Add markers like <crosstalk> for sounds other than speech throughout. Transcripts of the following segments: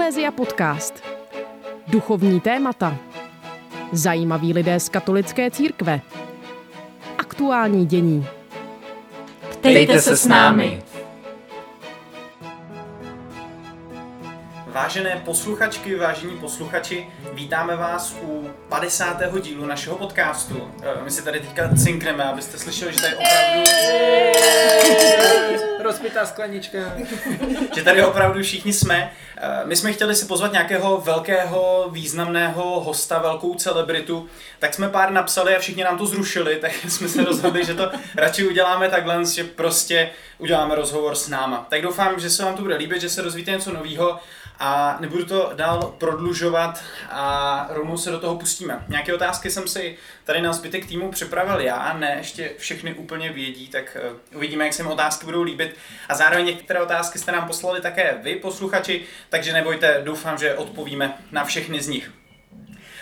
Eklézia podcast. Duchovní témata. Zajímaví lidé z katolické církve. Aktuální dění. Ptejte se s námi. Vážené posluchačky, vážení posluchači, vítáme vás u 50. dílu našeho podcastu. Eh, My si tady teďka cinkneme, abyste slyšeli, že tady opravdu, Rozpitá sklenička. <laughs> že tady opravdu všichni jsme. Eh, My jsme chtěli si pozvat nějakého velkého, významného hosta, velkou celebritu, tak jsme pár napsali a všichni nám to zrušili, tak <laughs> jsme se rozhodli, že to radši uděláme takhle, že prostě uděláme rozhovor s náma. Tak doufám, že se vám to bude líbit, že se dozvíte něco nového a nebudu to dál prodlužovat a rovnou se do toho pustíme. Nějaké otázky jsem si tady na zbytek týmu připravil já, ne ještě všechny úplně vědí, tak eh, uvidíme, jak se mi otázky budou líbit. A zároveň některé otázky jste nám poslali také vy, posluchači, takže nebojte, doufám, že odpovíme na všechny z nich.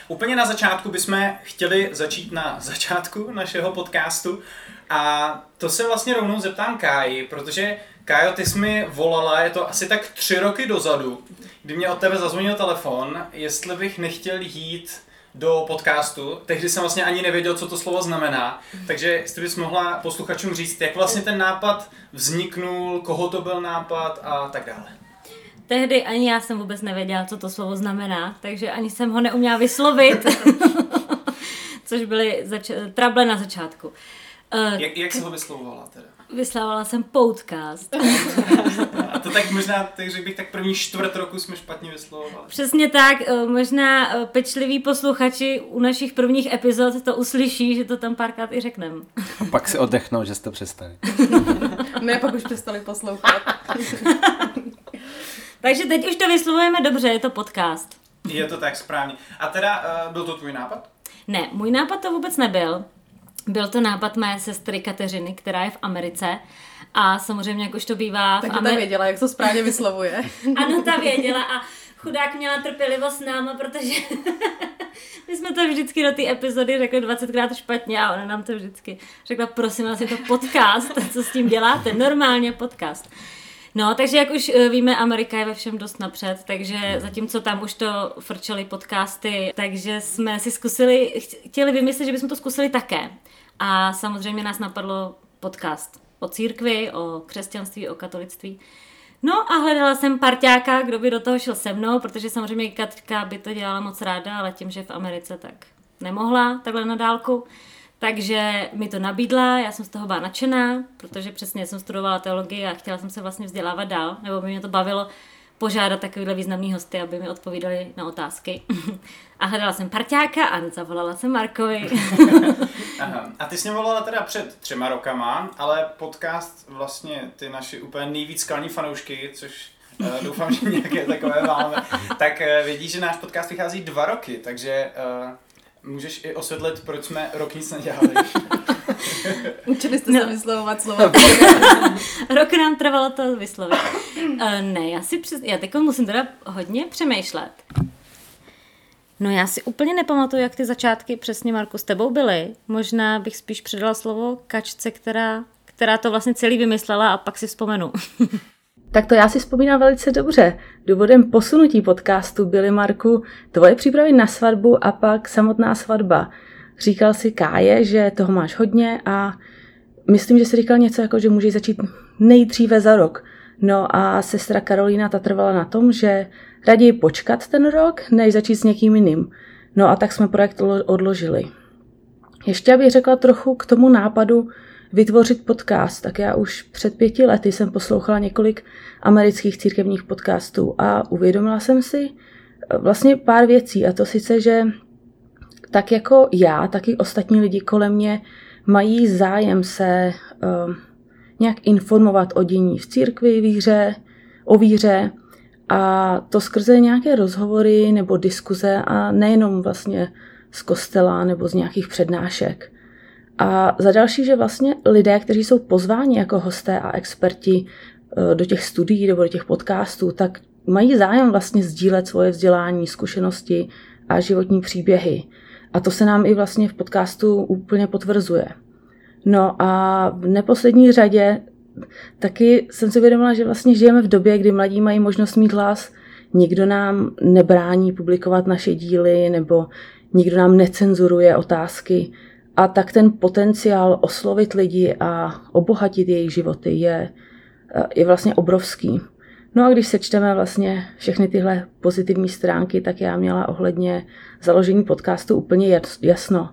Úplně na začátku bychom chtěli začít na začátku našeho podcastu a to se vlastně rovnou zeptám Káji, protože Kájo, ty jsi mi volala, je to asi tak tři roky dozadu, kdy mě od tebe zazvonil telefon, jestli bych nechtěl jít do podcastu. Tehdy jsem vlastně ani nevěděl, co to slovo znamená, takže jestli bys mohla posluchačům říct, jak vlastně ten nápad vzniknul, koho to byl nápad a tak dále. Tehdy ani já jsem vůbec nevěděla, co to slovo znamená, takže ani jsem ho neuměla vyslovit, <laughs> což byly zač- trable na začátku. Uh, Jak, jak se ho vyslovovala teda? Vyslávala jsem podcast. A to tak možná, tak řekl bych, tak první čtvrt roku jsme špatně vyslovovali. Přesně tak, eh, možná eh, pečliví posluchači u našich prvních epizod to uslyší, že to tam párkrát i řekneme. A pak si oddechnou, že jste přestali. <laughs> Ne, pak už přestali poslouchat. <laughs> Takže teď už to vyslovujeme dobře, je to podcast. Je to tak správně. A teda uh, byl to tvůj nápad? Ne, můj nápad to vůbec nebyl. Byl to nápad mé sestry Kateřiny, která je v Americe. A samozřejmě, jak už to bývá Tak to Americe. věděla, jak to správně vyslovuje. <laughs> Ano, ta věděla a chudák měla trpělivost s náma, protože <laughs> my jsme to vždycky do té epizody řekli 20krát špatně a ona nám to vždycky řekla, prosím vás, je to podcast, co s tím děláte? Normálně podcast. No, takže jak už eh, víme, Amerika je ve všem dost napřed, takže zatímco tam už to frčely podcasty, takže jsme si zkusili, chtěli vymyslet, že bychom to zkusili také. A samozřejmě nás napadlo podcast o církvi, o křesťanství, o katolictví. No a hledala jsem parťáka, kdo by do toho šel se mnou, protože samozřejmě Katka by to dělala moc ráda, ale tím, že v Americe, tak nemohla takhle na dálku. Takže mi to nabídla, já jsem z toho byla nadšená, protože přesně jsem studovala teologii a chtěla jsem se vlastně vzdělávat dál, nebo by mě to bavilo požádat takovýhle významný hosty, aby mi odpovídali na otázky. <laughs> A hledala jsem parťáka a zavolala jsem Markovi. <laughs> Aha. A ty jsi mě volala teda před třema rokama, ale podcast vlastně ty naši úplně nejvíc skalní fanoušky, což uh, doufám, že nějaké takové máme, tak uh, vědí, že náš podcast vychází dva roky, takže uh, můžeš i osvětlit, proč jsme rok nic nedělali. <laughs> Učili jste No. se vyslovovat slova. <laughs> <laughs> Rok nám trvalo to vyslovit. Uh, ne, já si přes... já teď musím teda hodně přemýšlet. No já si úplně nepamatuju, jak ty začátky přesně, Marku, s tebou byly. Možná bych spíš předala slovo Kačce, která, která to vlastně celý vymyslela a pak si vzpomenu. Tak to já si vzpomínám velice dobře. Důvodem posunutí podcastu byly, Marku, tvoje přípravy na svatbu a pak samotná svatba. Říkal si Káje, že toho máš hodně a myslím, že jsi říkal něco jako, že můžeš začít nejdříve za rok. No a sestra Karolína ta trvala na tom, že raději počkat ten rok, než začít s někým jiným. No a tak jsme projekt odlo- odložili. Ještě abych řekla trochu k tomu nápadu vytvořit podcast, tak já už před pěti lety jsem poslouchala několik amerických církevních podcastů a uvědomila jsem si eh, vlastně pár věcí. A to sice, že tak jako já, tak i ostatní lidi kolem mě mají zájem se uh, nějak informovat o dění v církvi, víře, o víře. A to skrze nějaké rozhovory nebo diskuze a nejenom vlastně z kostela nebo z nějakých přednášek. A za další, že vlastně lidé, kteří jsou pozváni jako hosté a experti eh, do těch studií nebo do těch podcastů, tak mají zájem vlastně sdílet svoje vzdělání, zkušenosti a životní příběhy. A to se nám i vlastně v podcastu úplně potvrzuje. No a v neposlední řadě taky jsem si uvědomila, že vlastně žijeme v době, kdy mladí mají možnost mít hlas nikdo nám nebrání publikovat naše díly nebo nikdo nám necenzuruje otázky. A tak ten potenciál oslovit lidi a obohatit jejich životy je, je vlastně obrovský. No a když sečteme vlastně všechny tyhle pozitivní stránky, tak já měla ohledně založení podcastu úplně jasno.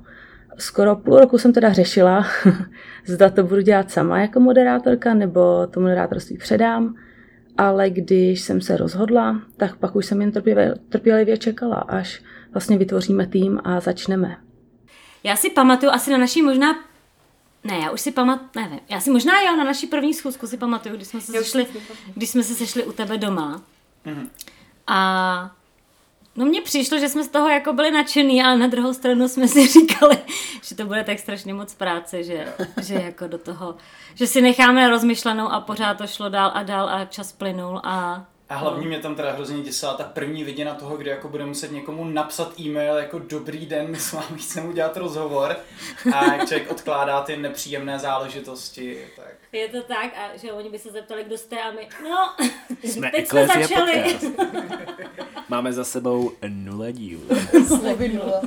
Skoro půl roku jsem teda řešila, <laughs> zda to budu dělat sama jako moderátorka, nebo to moderátorství předám, ale když jsem se rozhodla, tak pak už jsem jen trpělivě, čekala, až vlastně vytvoříme tým a začneme. Já si pamatuju asi na naší možná ne, já už si pamatuju, nevím, já si možná jo, na naší první schůzku si pamatuju, když jsme se, sešli, když jsme se sešli u tebe doma. Mm-hmm. A no mně přišlo, že jsme z toho jako byli nadšený, ale na druhou stranu jsme si <laughs> říkali, že to bude tak strašně moc práce, že, že jako do toho, že si necháme rozmyšlenou a pořád to šlo dál a dál a čas plynul a a hlavně mě tam teda hrozně děsila ta první viděna toho, kdy jako bude muset někomu napsat e-mail jako dobrý den, my <laughs> s vámi chceme udělat rozhovor a jak člověk odkládá ty nepříjemné záležitosti. Tak. Je to tak a že oni by se zeptali, kdo jste a my, no, jsme <laughs> teď jsme začali. <laughs> Máme za sebou nula dílů. Slovy nula.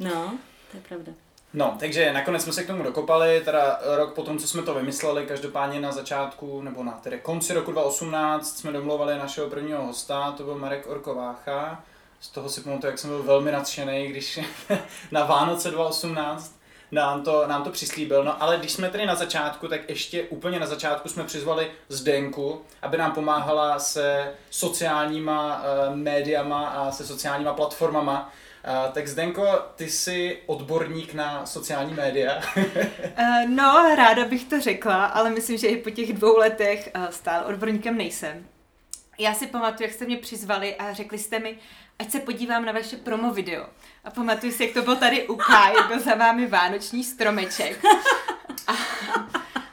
no, to je pravda. No, takže nakonec jsme se k tomu dokopali, teda rok potom, co jsme to vymysleli, každopádně na začátku, nebo na tedy konci roku 2018 jsme domluvali našeho prvního hosta, to byl Marek Orkovácha. Z toho si pamatuju, jak jsem byl velmi nadšený, když <laughs> na Vánoce 2018 nám to, nám to přislíbil. No ale když jsme tedy na začátku, tak ještě úplně na začátku jsme přizvali Zdenku, aby nám pomáhala se sociálníma uh, médiama a se sociálníma platformama. Tak Zdenko, ty jsi odborník na sociální média. uh, <laughs> no, ráda bych to řekla, ale myslím, že i po těch dvou letech uh, stále odborníkem nejsem. Já si pamatuju, jak jste mě přizvali a řekli jste mi, ať se podívám na vaše promo video. A pamatuju si, jak to bylo tady u Káje, byl za vámi vánoční stromeček. A,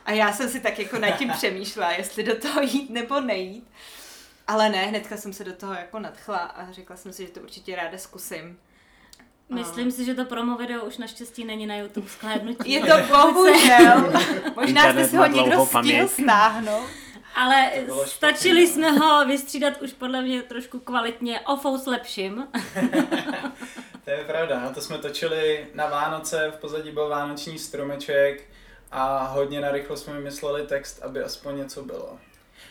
a já jsem si tak jako nad tím přemýšlela, jestli do toho jít nebo nejít. Ale ne, hnedka jsem se do toho jako nadchla a řekla jsem si, že to určitě ráda zkusím. Myslím si, že to promo video už naštěstí není na YouTube sklédnutí. Je to bohužel. <laughs> Možná jste si ho někdo stihl stáhnout. Ale stačili jsme ho vystřídat už podle mě trošku kvalitně o fous lepším. <laughs> to je pravda, no to jsme točili na Vánoce, v pozadí byl vánoční stromeček a hodně narychlo jsme vymysleli text, aby aspoň něco bylo.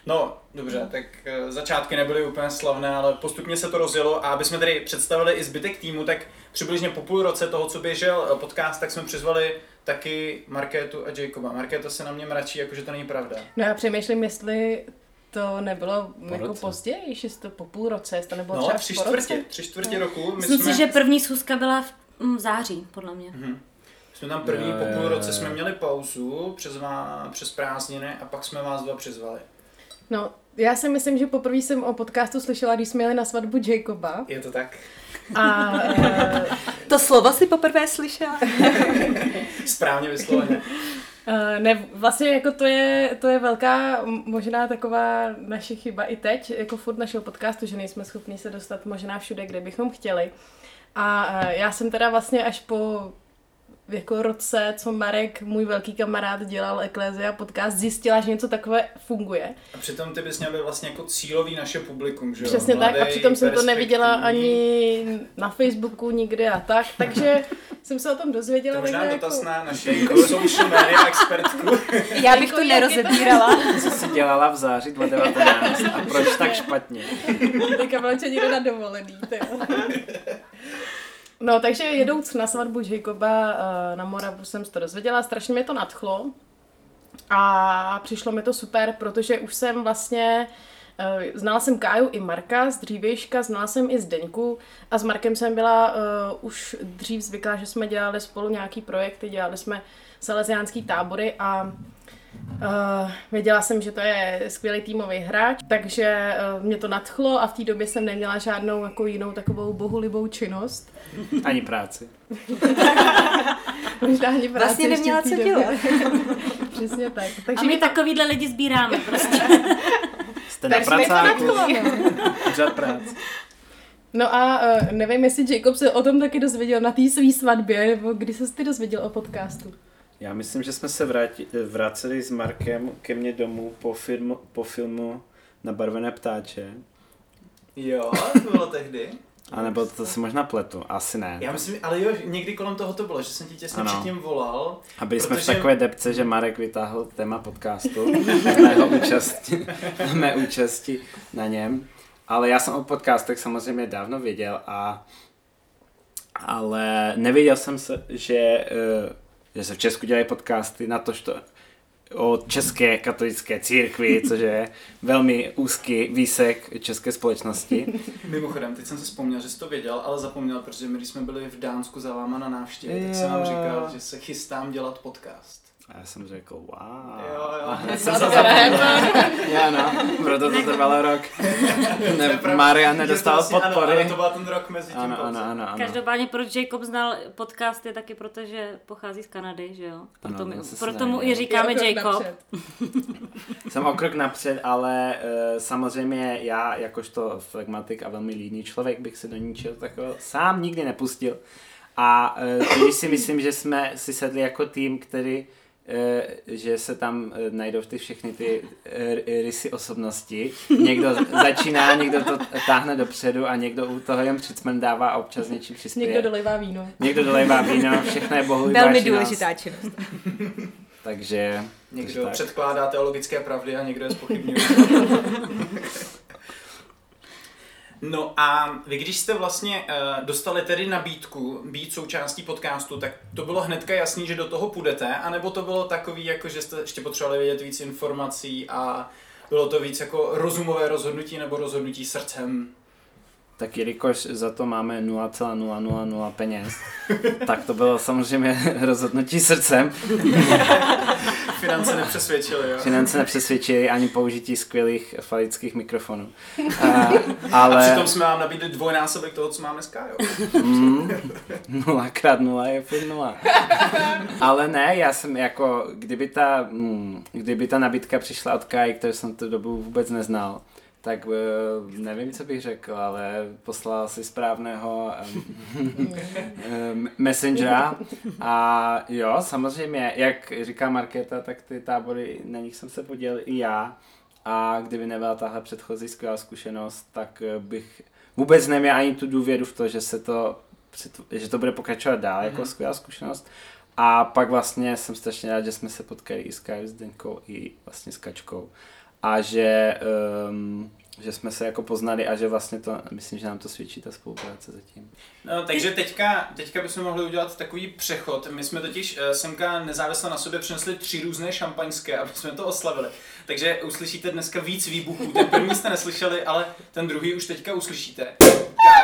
No, dobře, tak eh, začátky nebyly úplně slavné, ale postupně se to rozjelo a aby jsme tedy představili i zbytek týmu, tak přibližně po půl roce toho, co běžel eh, podcast, tak jsme přizvali taky Markétu a Jacoba. Markéta se na mě mračí, jakože to není pravda. No já přemýšlím, jestli to nebylo po jako roce. později, jestli to po půl roce, jestli to nebylo no, třeba tři po čtvrtě, roce. tři čtvrtě roku. My Myslím jsme... si, že první schůzka byla v, mm, v září, podle mě. Mm-hmm. Jsme tam první po půl roce jsme měli pauzu přes, vás, přes prázdniny a pak jsme vás dva přizvali. No, já si myslím, že poprvé jsem o podcastu slyšela, když jsme jeli na svatbu Jacoba. Je to tak. A uh, <laughs> to slovo si poprvé slyšela? <laughs> Správně vysloveně. Uh, ne, vlastně jako to je, to je velká možná taková naše chyba i teď, jako furt našeho podcastu, že nejsme schopni se dostat možná všude, kde bychom chtěli. A uh, já jsem teda vlastně až po jako roce, co Marek, můj velký kamarád, dělal Eklezia podcast, zjistila, že něco takové funguje. A přitom ty bys měl být vlastně jako cílový naše publikum, že jo? Přesně Mladej, tak a přitom jsem to neviděla ani na Facebooku nikdy a tak, takže jsem se o tom dozvěděla. To možná dotaz jako... na naši jako social media expertku. <laughs> Já bych to nerozebírala. <laughs> Co jsi dělala v září 2019 a proč tak špatně? Teďka byla někdo na dovolený. <laughs> No, takže jedouc na svatbu Jacoba eh, na Moravu jsem se to dozvěděla, strašně mě to nadchlo. A přišlo mi to super, protože už jsem vlastně eh, Znala jsem Káju i Marka z dřívějška, znala jsem i Zdeňku a s Markem jsem byla uh, už dřív zvyklá, že jsme dělali spolu nějaký projekty, dělali jsme salesiánský tábory a Uh, věděla jsem, že to je skvělý týmový hráč, takže uh, mě to nadchlo a v té době jsem neměla žádnou jako jinou takovou bohulibou činnost. Ani práci. <laughs> Možná ani práci Vlastně neměla co dělat. <laughs> Přesně tak. Takže a my to... takovýhle lidi sbíráme <laughs> prostě. Jste na pracáku. Úřad práce. No a uh, nevím, jestli Jacob se o tom taky dozvěděl na té své svatbě, nebo kdy se ty dozvěděl o podcastu. Já myslím, že jsme se vrátili, vraceli s Markem ke mně domů po, filmu, po filmu na barvené ptáče Jo, to bylo tehdy. <laughs> A nebo to si možná pletu, asi ne. Já myslím, ale jo, někdy kolem toho to bylo, že jsem ti těsně Ano. předtím volal. A byli jsme v protože- takové depce, že Marek vytáhl téma podcastu, <laughs> mého účasti, mé účasti na něm. Ale já jsem o podcastech samozřejmě dávno věděl a ale nevěděl jsem se, že, eh, že se v Česku dělají podcasty na to, že o české katolické církvi, <laughs> což je velmi úzký výsek české společnosti. <laughs> Mimochodem, teď jsem se vzpomněl, že jsi to věděl, ale zapomněl, protože my, když jsme byli v Dánsku za váma na návštěvě, tak jsem vám říkal, že se chystám dělat podcast. A já jsem řekl, wow. Jo, jo. <laughs> A jsem se zapomněl. Já no, proto to trvalo rok. Ne, Marian nedostal vlastně- Ano, podpory. ano, to byl ten rok mezi tím. Ano, ano, ano, ano. Každopádně proč Jacob znal podcast je taky proto, že pochází z Kanady, že jo? Proto, Ano, my, se proto mu i říkáme Je Jacob. napřed. <laughs> Jsem o krok napřed, ale uh, samozřejmě já, jakožto flegmatik a velmi líný člověk, bych se do ničeho takového sám nikdy nepustil. A uh, když si myslím, že jsme si sedli jako tým, který že se tam eh, najdou ty všechny ty eh, rysy osobnosti. Někdo začíná, někdo to táhne dopředu a někdo u toho jen přicmrdává a občas něčím přispěje. Někdo dolejvá víno. Někdo dolejvá víno, všechno je bohu Velmi důležitá činnost. Takže, Někdo tak. předkládá teologické pravdy a někdo je zpochybňuje. <laughs> No a vy, když jste vlastně uh, dostali tedy nabídku být součástí podcastu, tak to bylo hnedka jasný, že do toho půjdete, anebo to bylo takový, jako že jste ještě potřebovali vědět víc informací a bylo to víc jako rozumové rozhodnutí nebo rozhodnutí srdcem? Tak jelikož za to máme 0,000 peněz, <laughs> tak to bylo samozřejmě <laughs> rozhodnutí srdcem. <laughs> Finance nepřesvědčily, jo? Finance nepřesvědčili ani použití skvělých falických mikrofonů. A, A ale přitom jsme vám nabídli dvojnásobek toho, co máme dneska, jo? mm, 0 krát 0 je furt 0. Ale ne, já jsem jako, kdyby ta, mm, kdyby ta nabídka přišla od Kai, kterou jsem tu dobu vůbec neznal, tak eh, nevím, co bych řekl, ale poslal si správného um, <laughs> messengera a jo, samozřejmě, jak říká Markéta, tak ty tábory, na nich jsem se podělil i já a kdyby nebyla tahle předchozí skvělá zkušenost, tak eh, bych vůbec neměl ani tu důvěru v to, že se to, že to bude pokračovat dál jako skvělá zkušenost. A pak vlastně jsem strašně rád, že jsme se potkali i s Kajou, s Denkou, i vlastně s Kačkou. A že, um, že jsme se jako poznali a že vlastně to, myslím, že nám to svědčí ta spolupráce zatím. No, takže teďka, teďka bychom mohli udělat takový přechod. My jsme totiž eh, semka nezávisle na sobě přinesli tři různé šampaňské, aby jsme to oslavili. Takže uslyšíte dneska víc výbuchů. Ten první jste neslyšeli, ale ten druhý už teďka uslyšíte.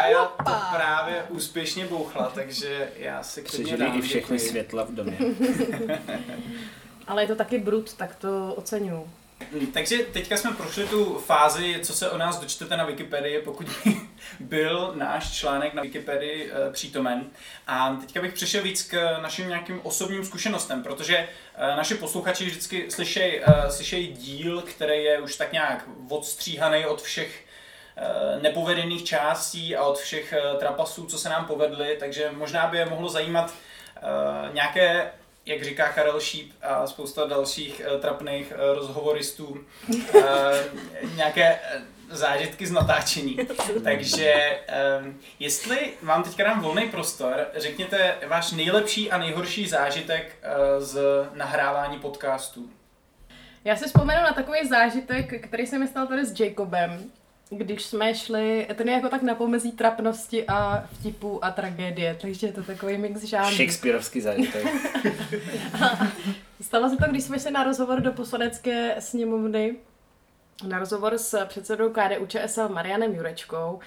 Kája to právě úspěšně bouchla, takže já si klidně dám. i všechny děkuji. světla v domě. <laughs> <laughs> Ale je to taky brut, tak to oceňuju. Mm, Takže teďka jsme prošli tu fázi, co se o nás dočtete na Wikipedii, pokud by <laughs> byl náš článek na Wikipedii e, přítomen. A teďka bych přešel víc k našim nějakým osobním zkušenostem, protože e, naši posluchači vždycky slyšejí e, slyšej díl, který je už tak nějak odstříhaný od všech nepovedených částí a od všech trapasů, co se nám povedly, takže možná by je mohlo zajímat nějaké jak říká Karel Šíp a spousta dalších uh, trapných uh, rozhovoristů, uh, nějaké zážitky z natáčení. Takže jestli vám teďka dám volný prostor, řekněte váš nejlepší a nejhorší zážitek z nahrávání podcastů. Já si vzpomenu na takový zážitek, který se mi stal tady s Jacobem, když jsme šli, ten je jako tak na pomezí trapnosti a vtipu a tragédie, takže je to takový mix žánrů. Shakespeareovský zážitek. <laughs> Stalo se to, když jsme šli na rozhovor do poslanecké sněmovny, na rozhovor s předsedou KDU ČSL Marianem Jurečkou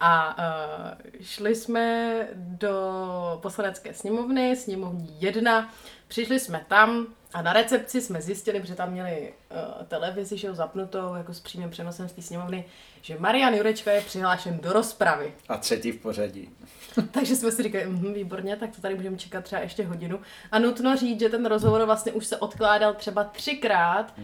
a uh, šli jsme do poslanecké sněmovny, sněmovní 1, přišli jsme tam a na recepci jsme zjistili, protože tam měli uh, televizi že zapnutou jako s přímým přenosem z té sněmovny, že Marian Jurečka je přihlášen do rozpravy. A třetí v pořadí. <laughs> Takže jsme si říkali, mm, výborně, tak to tady můžeme čekat třeba ještě hodinu. A nutno říct, že ten rozhovor vlastně už se odkládal třeba třikrát,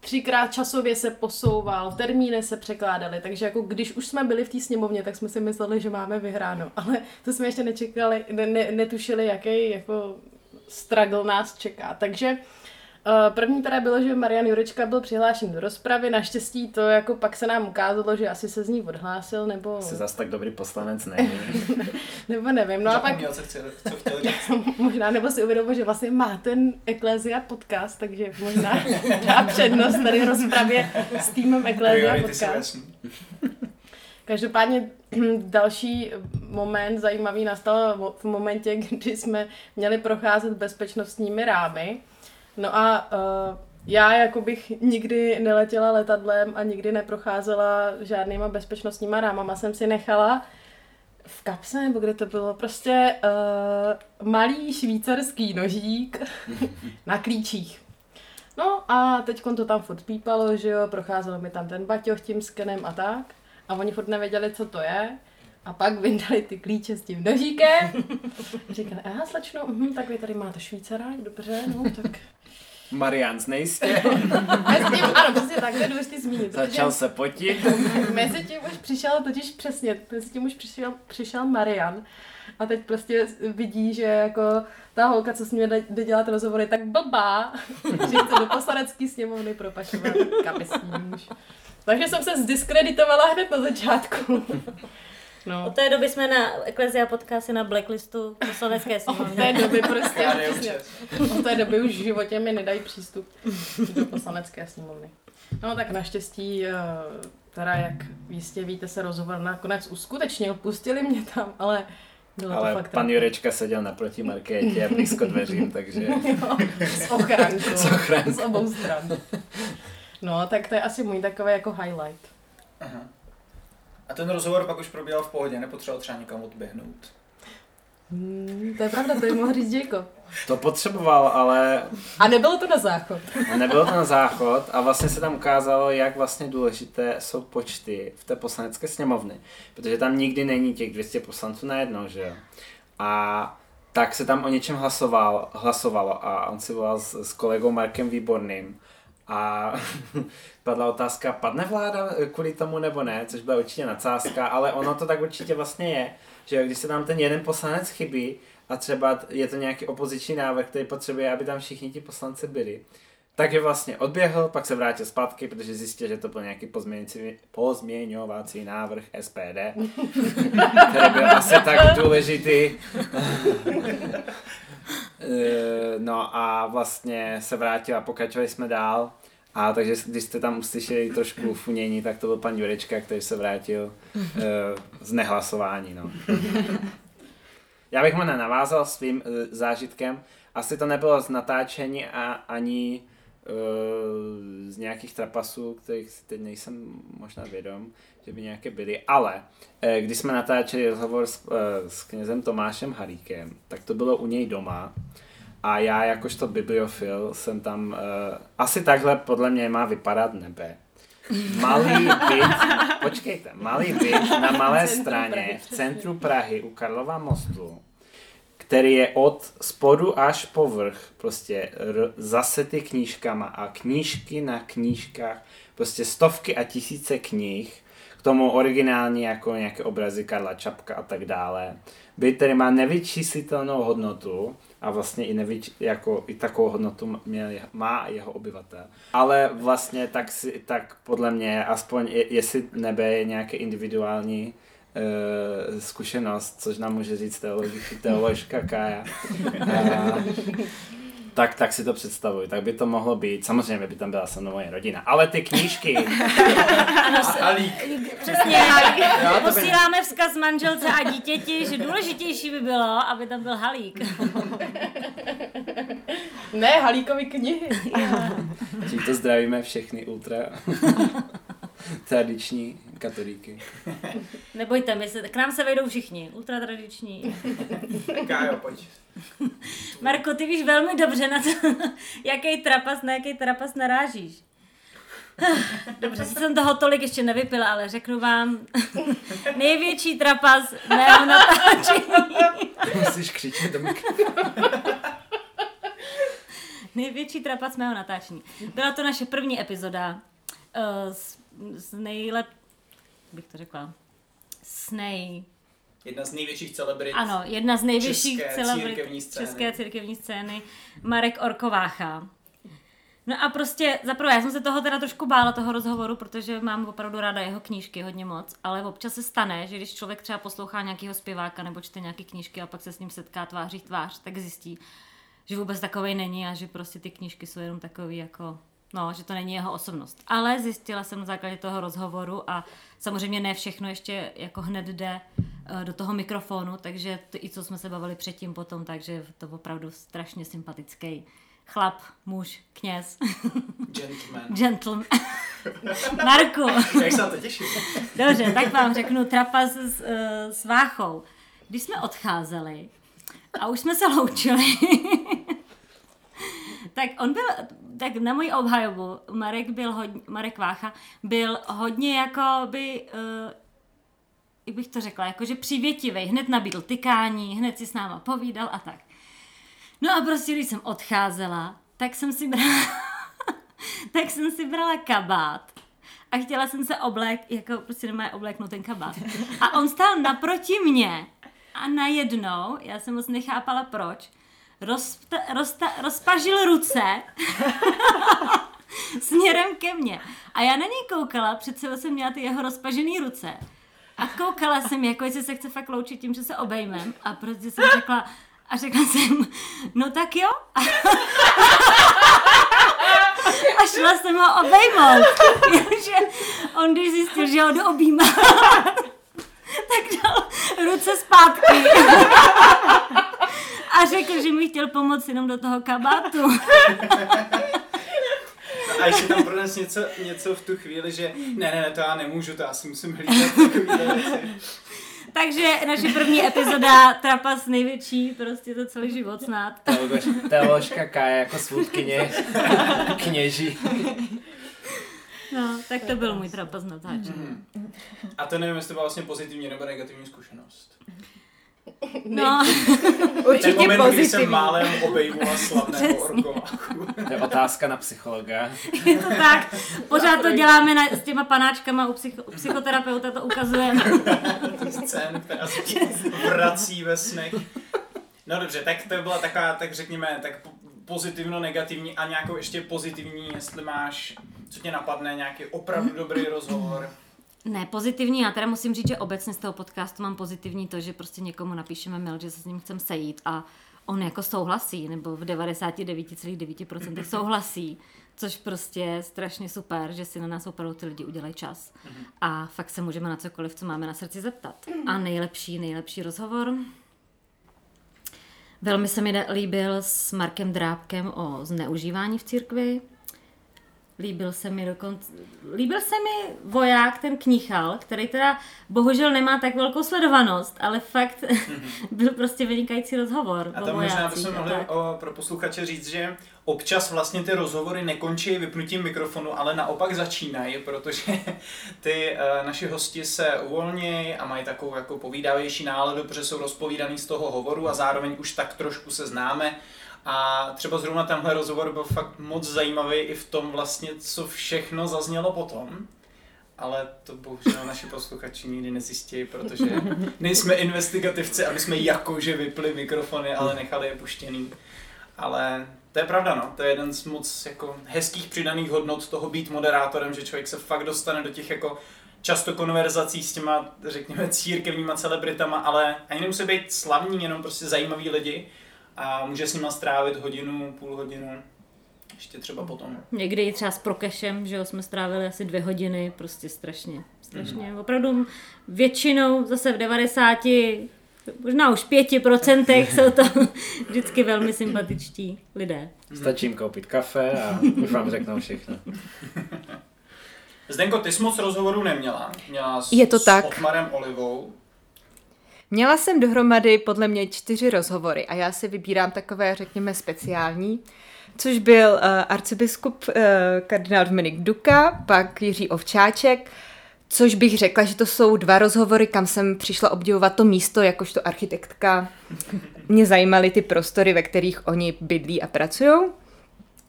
třikrát časově se posouval, termíny se překládaly, takže jako když už jsme byli v té sněmovně, tak jsme si mysleli, že máme vyhráno, ale to jsme ještě nečekali, ne, ne, netušili, jaký jako struggle nás čeká. Takže Uh, první teda bylo, že Marian Jurečka byl přihlášen do rozpravy, naštěstí to jako pak se nám ukázalo, že asi se z ní odhlásil, nebo... Se zas tak dobrý poslanec není. <laughs> nebo nevím, no a pak... Zapomněl, co, chtěl, co chtěl říct. <laughs> možná, nebo si uvědomil, že vlastně má ten Ecclesia podcast, takže možná dá přednost tady rozpravě s týmem jsou podcast. Každopádně <clears throat> další moment zajímavý nastal v momentě, <laughs> kdy jsme měli procházet bezpečnostními rámy. No a uh, já jako bych nikdy neletěla letadlem a nikdy neprocházela žádnýma bezpečnostníma rámama. Jsem si nechala v kapse, nebo kde to bylo, prostě uh, malý švýcarský nožík <laughs> na klíčích. No a teď to tam furt pípalo, že jo, procházelo mi tam ten baťoch tím skenem a tak. A oni furt nevěděli, co to je. A pak vyndali ty klíče s tím nožíkem. <laughs> Říkali, aha, slečno, mhm, tak vy tady máte švýcarák, dobře, no tak. <laughs> Marian znejistě, <laughs> Mezi tím, ano, přesně tak, to je důležité zmínit. protože začal se potit. Mezi tím už přišel, totiž přesně, mezi tím už přišel, přišel Marian a teď prostě vidí, že jako ta holka, co s ním jde, dělat rozhovory, tak blbá, že chce do poslanecké sněmovny propašovat kapesní muž. Takže jsem se zdiskreditovala hned na začátku. <laughs> No. Od té doby jsme na Ecclesia podcasty na blacklistu poslanecké Od sněmovny. té doby prostě, od té doby už v životě mi nedají přístup do poslanecké sněmovny. No tak naštěstí, eh, teda jak jistě víte, se rozhovor nakonec uskutečnil, pustili mě tam, ale bylo to Ale fakt pan Jurečka seděl naproti Markétě a blízko dveřím, takže Jo, <laughs> s ochrankou. S ochrankou. Z obou stran. No, tak to je asi můj takový jako highlight. Aha. A ten rozhovor pak už probíhal v pohodě, nepotřeboval třeba někam odběhnout. Hmm, to je pravda, to je mohl říct Jacob. to potřeboval, ale A nebylo to na záchod. nebylo to na záchod a vlastně se tam ukázalo, jak vlastně důležité jsou počty v té poslanecké sněmovny, protože tam nikdy není těch 200 poslanců najednou, že jo. A tak se tam o něčem hlasoval, hlasovalo a on si volal s, s kolegou Markem Výborným a <laughs> padla otázka, padne vláda kvůli tomu nebo ne, což byla určitě nadsázka, ale ono to tak určitě vlastně je, že když se tam ten jeden poslanec chybí a třeba je to nějaký opoziční návrh, který potřebuje, aby tam všichni ti poslanci byli, takže vlastně odběhl, pak se vrátil zpátky, protože zjistil, že to byl nějaký pozměňovací návrh SPD, <laughs> který byl asi tak důležitý. <laughs> Eh, no a vlastně se vrátil a pokračovali jsme dál. A takže když jste tam uslyšeli trošku funění, tak to byl pan Jurečka, který se vrátil uh, z nehlasování. No. Já bych mu navázal svým uh, zážitkem. Asi to nebylo z natáčení a ani z nějakých trapasů, kterých si teď nejsem možná vědom, že by nějaké byly, ale uh, když jsme natáčeli rozhovor s, uh, s knězem Tomášem Haríkem, tak to bylo u něj doma. A já jakožto bibliofil jsem tam, uh, asi takhle podle mě má vypadat nebe. Malý byt, <laughs> počkejte, malý byt na malé straně v centru Prahy u Karlova mostu, který je od spodu až po vrch, prostě r- zasety knížkama a knížky na knížkách, prostě stovky a tisíce knih, k tomu originální jako nějaké obrazy Karla Čapka a tak dále. Byt, který má nevyčíslitelnou hodnotu a vlastně i, nevyč, jako, i takovou hodnotu měl, má jeho obyvatel. Ale vlastně tak, si, tak podle mě, aspoň je, jestli nebe je nějaké individuální uh, zkušenost, což nám může říct teolož, teoložka Kája. <laughs> Uh, tak, tak si to představuji, tak by to mohlo být. Samozřejmě by tam byla se mnou moje rodina, ale ty knížky, <laughs> A lík. Přesně, Jo, to by- posíláme vzkaz manželce a dítěti, že důležitější by bylo, aby tam byl halík. Ne, Halíkovi knihy. tímto zdravíme všechny ultra <laughs> tradiční katolíky. <laughs> Nebojte, my se, k nám se vejdou všichni, ultratradiční. <laughs> Kájo, pojď. Marko, ty víš velmi dobře na to, <laughs> jaký trapas, na jaký trapas narážíš. <sighs> Dobře, jsem toho tolik ještě nevypila, ale řeknu vám, největší trapas mého natáčení. Musíš křičet do mikrofonu. Největší trapas mého natáčení. Byla to naše první epizoda uh, s, s nejlep... bych to řekla? S nej... Jedna z největších celebrit. Ano, jedna z největších České celebrit církevní scény. české církevní scény, Marek Orkovácha. No a prostě, zaprvé, já jsem se toho teda trošku bála, toho rozhovoru, protože mám opravdu ráda jeho knížky hodně moc, ale občas se stane, že když člověk třeba poslouchá nějakého zpěváka nebo čte nějaké knížky a pak se s ním setká tváří v tvář, tak zjistí, že vůbec takový není a že prostě ty knížky jsou jenom takový jako No, že to není jeho osobnost. Ale zjistila jsem na základě toho rozhovoru a samozřejmě ne všechno ještě jako hned jde uh, do toho mikrofonu, takže to, i co jsme se bavili předtím potom, takže to opravdu strašně sympatický chlap, muž, kněz. Gentleman. <laughs> Gentleman. <laughs> Marku. Jak se na to těším. Dobře, tak vám řeknu trapas s, uh, s Váchou. Když jsme odcházeli a už jsme se loučili, <laughs> tak on byl, tak na můj obhajobu, Marek byl hodně, Marek Vácha, byl hodně jako by, uh, jak bych to řekla, jakože přívětivý, hned nabídl tykání, hned si s náma povídal a tak. No a prostě, když jsem odcházela, tak jsem si brala, <laughs> tak jsem si brala kabát a chtěla jsem se oblek, jako prostě nemá obléknout ten kabát. A on stál naproti mě a najednou, já jsem moc nechápala proč, rozta, rozta, rozpažil ruce <laughs> směrem ke mně. A já na něj koukala, sebou jsem měla ty jeho rozpažené ruce. A koukala jsem, jako jestli se chce fakt loučit tím, že se obejmem. A prostě jsem řekla, a řekla jsem, no tak jo. <laughs> A šla jsem ho obejmout. Jenomže on, když zjistil, že ho jdu objímat, <laughs> tak dal ruce zpátky. A řekl, že mi chtěl pomoct jenom do toho kabátu. <laughs> A ještě tam prones něco, něco v tu chvíli, že ne, ne, ne, to já nemůžu, to já si musím hlídat takovýhle věci. <laughs> Takže naše první epizoda Trapas největší, prostě to celý život snad. Teoložka Kaja jako svůdkyně kněží. No, tak to byl můj trapas natáčení. A to nevím, jestli to byla vlastně pozitivní nebo negativní zkušenost. No, <laughs> Ten Určitě moment, kdy jsem pozitivní. málem obejmula slavného orgováku. To je otázka na psychologa. je to tak. Pořád to děláme na, s těma panáčkama u, psycho, u psychoterapeuta, to ukazujeme. <laughs> Scén, která se ti vrací ve snech. No dobře, tak to byla taková, tak řekněme, tak po- pozitivno, negativní a nějakou ještě pozitivní, jestli máš, co tě napadne, nějaký opravdu dobrý rozhovor. Ne, pozitivní, já teda musím říct, že obecně z toho podcastu mám pozitivní to, že prostě někomu napíšeme mail, že se s ním chcem sejít a on jako souhlasí, nebo v 99,9% souhlasí, což prostě je strašně super, že si na nás opravdu ty lidi udělají čas. A fakt se můžeme na cokoliv, co máme na srdci zeptat. A nejlepší, nejlepší rozhovor. Velmi se mi líbil s Markem Drábkem o zneužívání v církvi. Líbil se mi dokonce, líbil se mi voják, ten kníchal, který teda bohužel nemá tak velkou sledovanost, ale fakt <laughs> byl prostě vynikající rozhovor A tam možná bychom mohli o, pro posluchače říct, že občas vlastně ty rozhovory nekončí vypnutím mikrofonu, ale naopak začínají, protože <laughs> ty uh, naši hosti se uvolnějí a mají takovou jako povídavější náladu, protože jsou rozpovídaný z toho hovoru a zároveň už tak trošku se známe. A třeba zrovna tenhle rozhovor byl fakt moc zajímavý i v tom vlastně, co všechno zaznělo potom. Ale to bohužel naši posluchači nikdy nezjistí, protože <laughs> nejsme investigativci, aby jsme jakože vypli mikrofony, ale nechali je puštěný. Ale to je pravda, no. To je jeden z moc jako hezkých přidaných hodnot toho být moderátorem, že člověk se fakt dostane do těch jako často konverzací s těma, řekněme, církevníma celebritama, ale ani nemusí být slavní, jenom prostě zajímaví lidi a může s nima strávit hodinu, půl hodinu, ještě třeba potom. Někdy i třeba s Prokešem, že jo, jsme strávili asi dvě hodiny, prostě strašně, strašně. Opravdu většinou zase v 90, možná už 5% jsou to <laughs> vždycky velmi sympatičtí lidé. Stačí jim koupit kafe a už vám řeknou všechno. <laughs> Zdenko, ty jsi moc rozhovorů neměla. Měla s, Je to tak. s Otmarem Olivou. Měla jsem dohromady podle mě čtyři rozhovory a já si vybírám takové, řekněme, speciální, což byl uh, arcibiskup uh, kardinál Dominik Duka, pak Jiří Ovčáček, což bych řekla, že to jsou dva rozhovory, kam jsem přišla obdivovat to místo, jakožto architektka. Mě zajímaly ty prostory, ve kterých oni bydlí a pracují.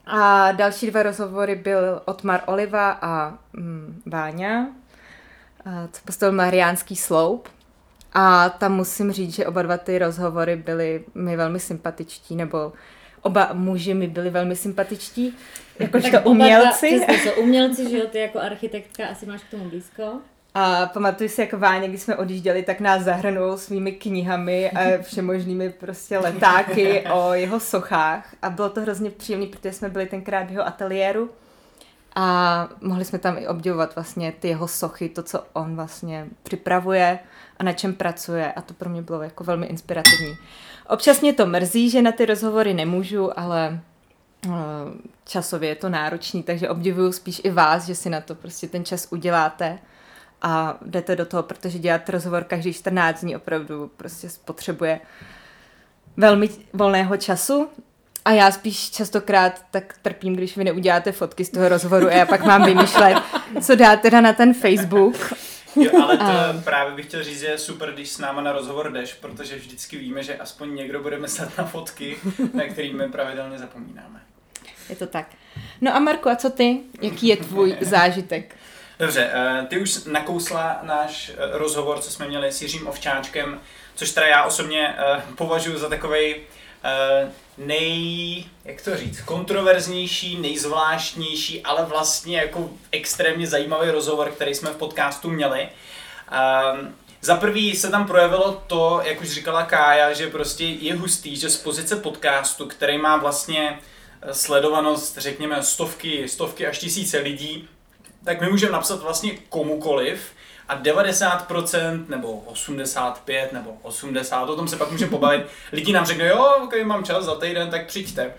A další dva rozhovory byl Otmar Oliva a mm, Váňa, a co postavil Mariánský sloup. A tam musím říct, že oba dva ty rozhovory byly mi velmi sympatičtí, nebo Oba muži mi byli velmi sympatičtí, jakožto umělci. Dva, přesně, jsou umělci, že jo, ty jako architektka asi máš k tomu blízko. A pamatuju si, jako Váně, když jsme odjížděli, tak nás zahrnul svými knihami a <laughs> všemožnými prostě letáky o jeho sochách. A bylo to hrozně příjemné, protože jsme byli tenkrát v jeho ateliéru a mohli jsme tam i obdivovat vlastně ty jeho sochy, to, co on vlastně připravuje a na čem pracuje a to pro mě bylo jako velmi inspirativní. Občas mě to mrzí, že na ty rozhovory nemůžu, ale eh, časově je to náročný, takže obdivuju spíš i vás, že si na to prostě ten čas uděláte a jdete do toho, protože dělat rozhovor každý 14 dní opravdu prostě spotřebuje velmi volného času a já spíš častokrát tak trpím, když vy neuděláte fotky z toho rozhovoru a já pak mám vymýšlet, co dát teda na ten Facebook. Jo, ale to právě bych chtěl říct, že je super, když s náma na rozhovor jdeš, protože vždycky víme, že aspoň někdo bude myslet na fotky, na který my pravidelně zapomínáme. Je to tak. No a Marku, a co ty? Jaký je tvůj <laughs> zážitek? Dobře, eh, ty už nakousla náš eh, rozhovor, co jsme měli s Jiřím Ovčáčkem, což teda já osobně eh, považuji za takovej nej, jak to říct, kontroverznější, nejzvláštnější, ale vlastně jako extrémně zajímavý rozhovor, který jsme v podcastu měli. Um, za prvý se tam projevilo to, jak už říkala Kája, že prostě je hustý, že z pozice podcastu, který má vlastně sledovanost, řekněme, stovky, stovky až tisíce lidí, tak my můžeme napsat vlastně komukoliv a 90% nebo 85 nebo 80, o tom se pak můžeme pobavit, lidi nám řeknou, jo, ok, mám čas za týden, tak přijďte.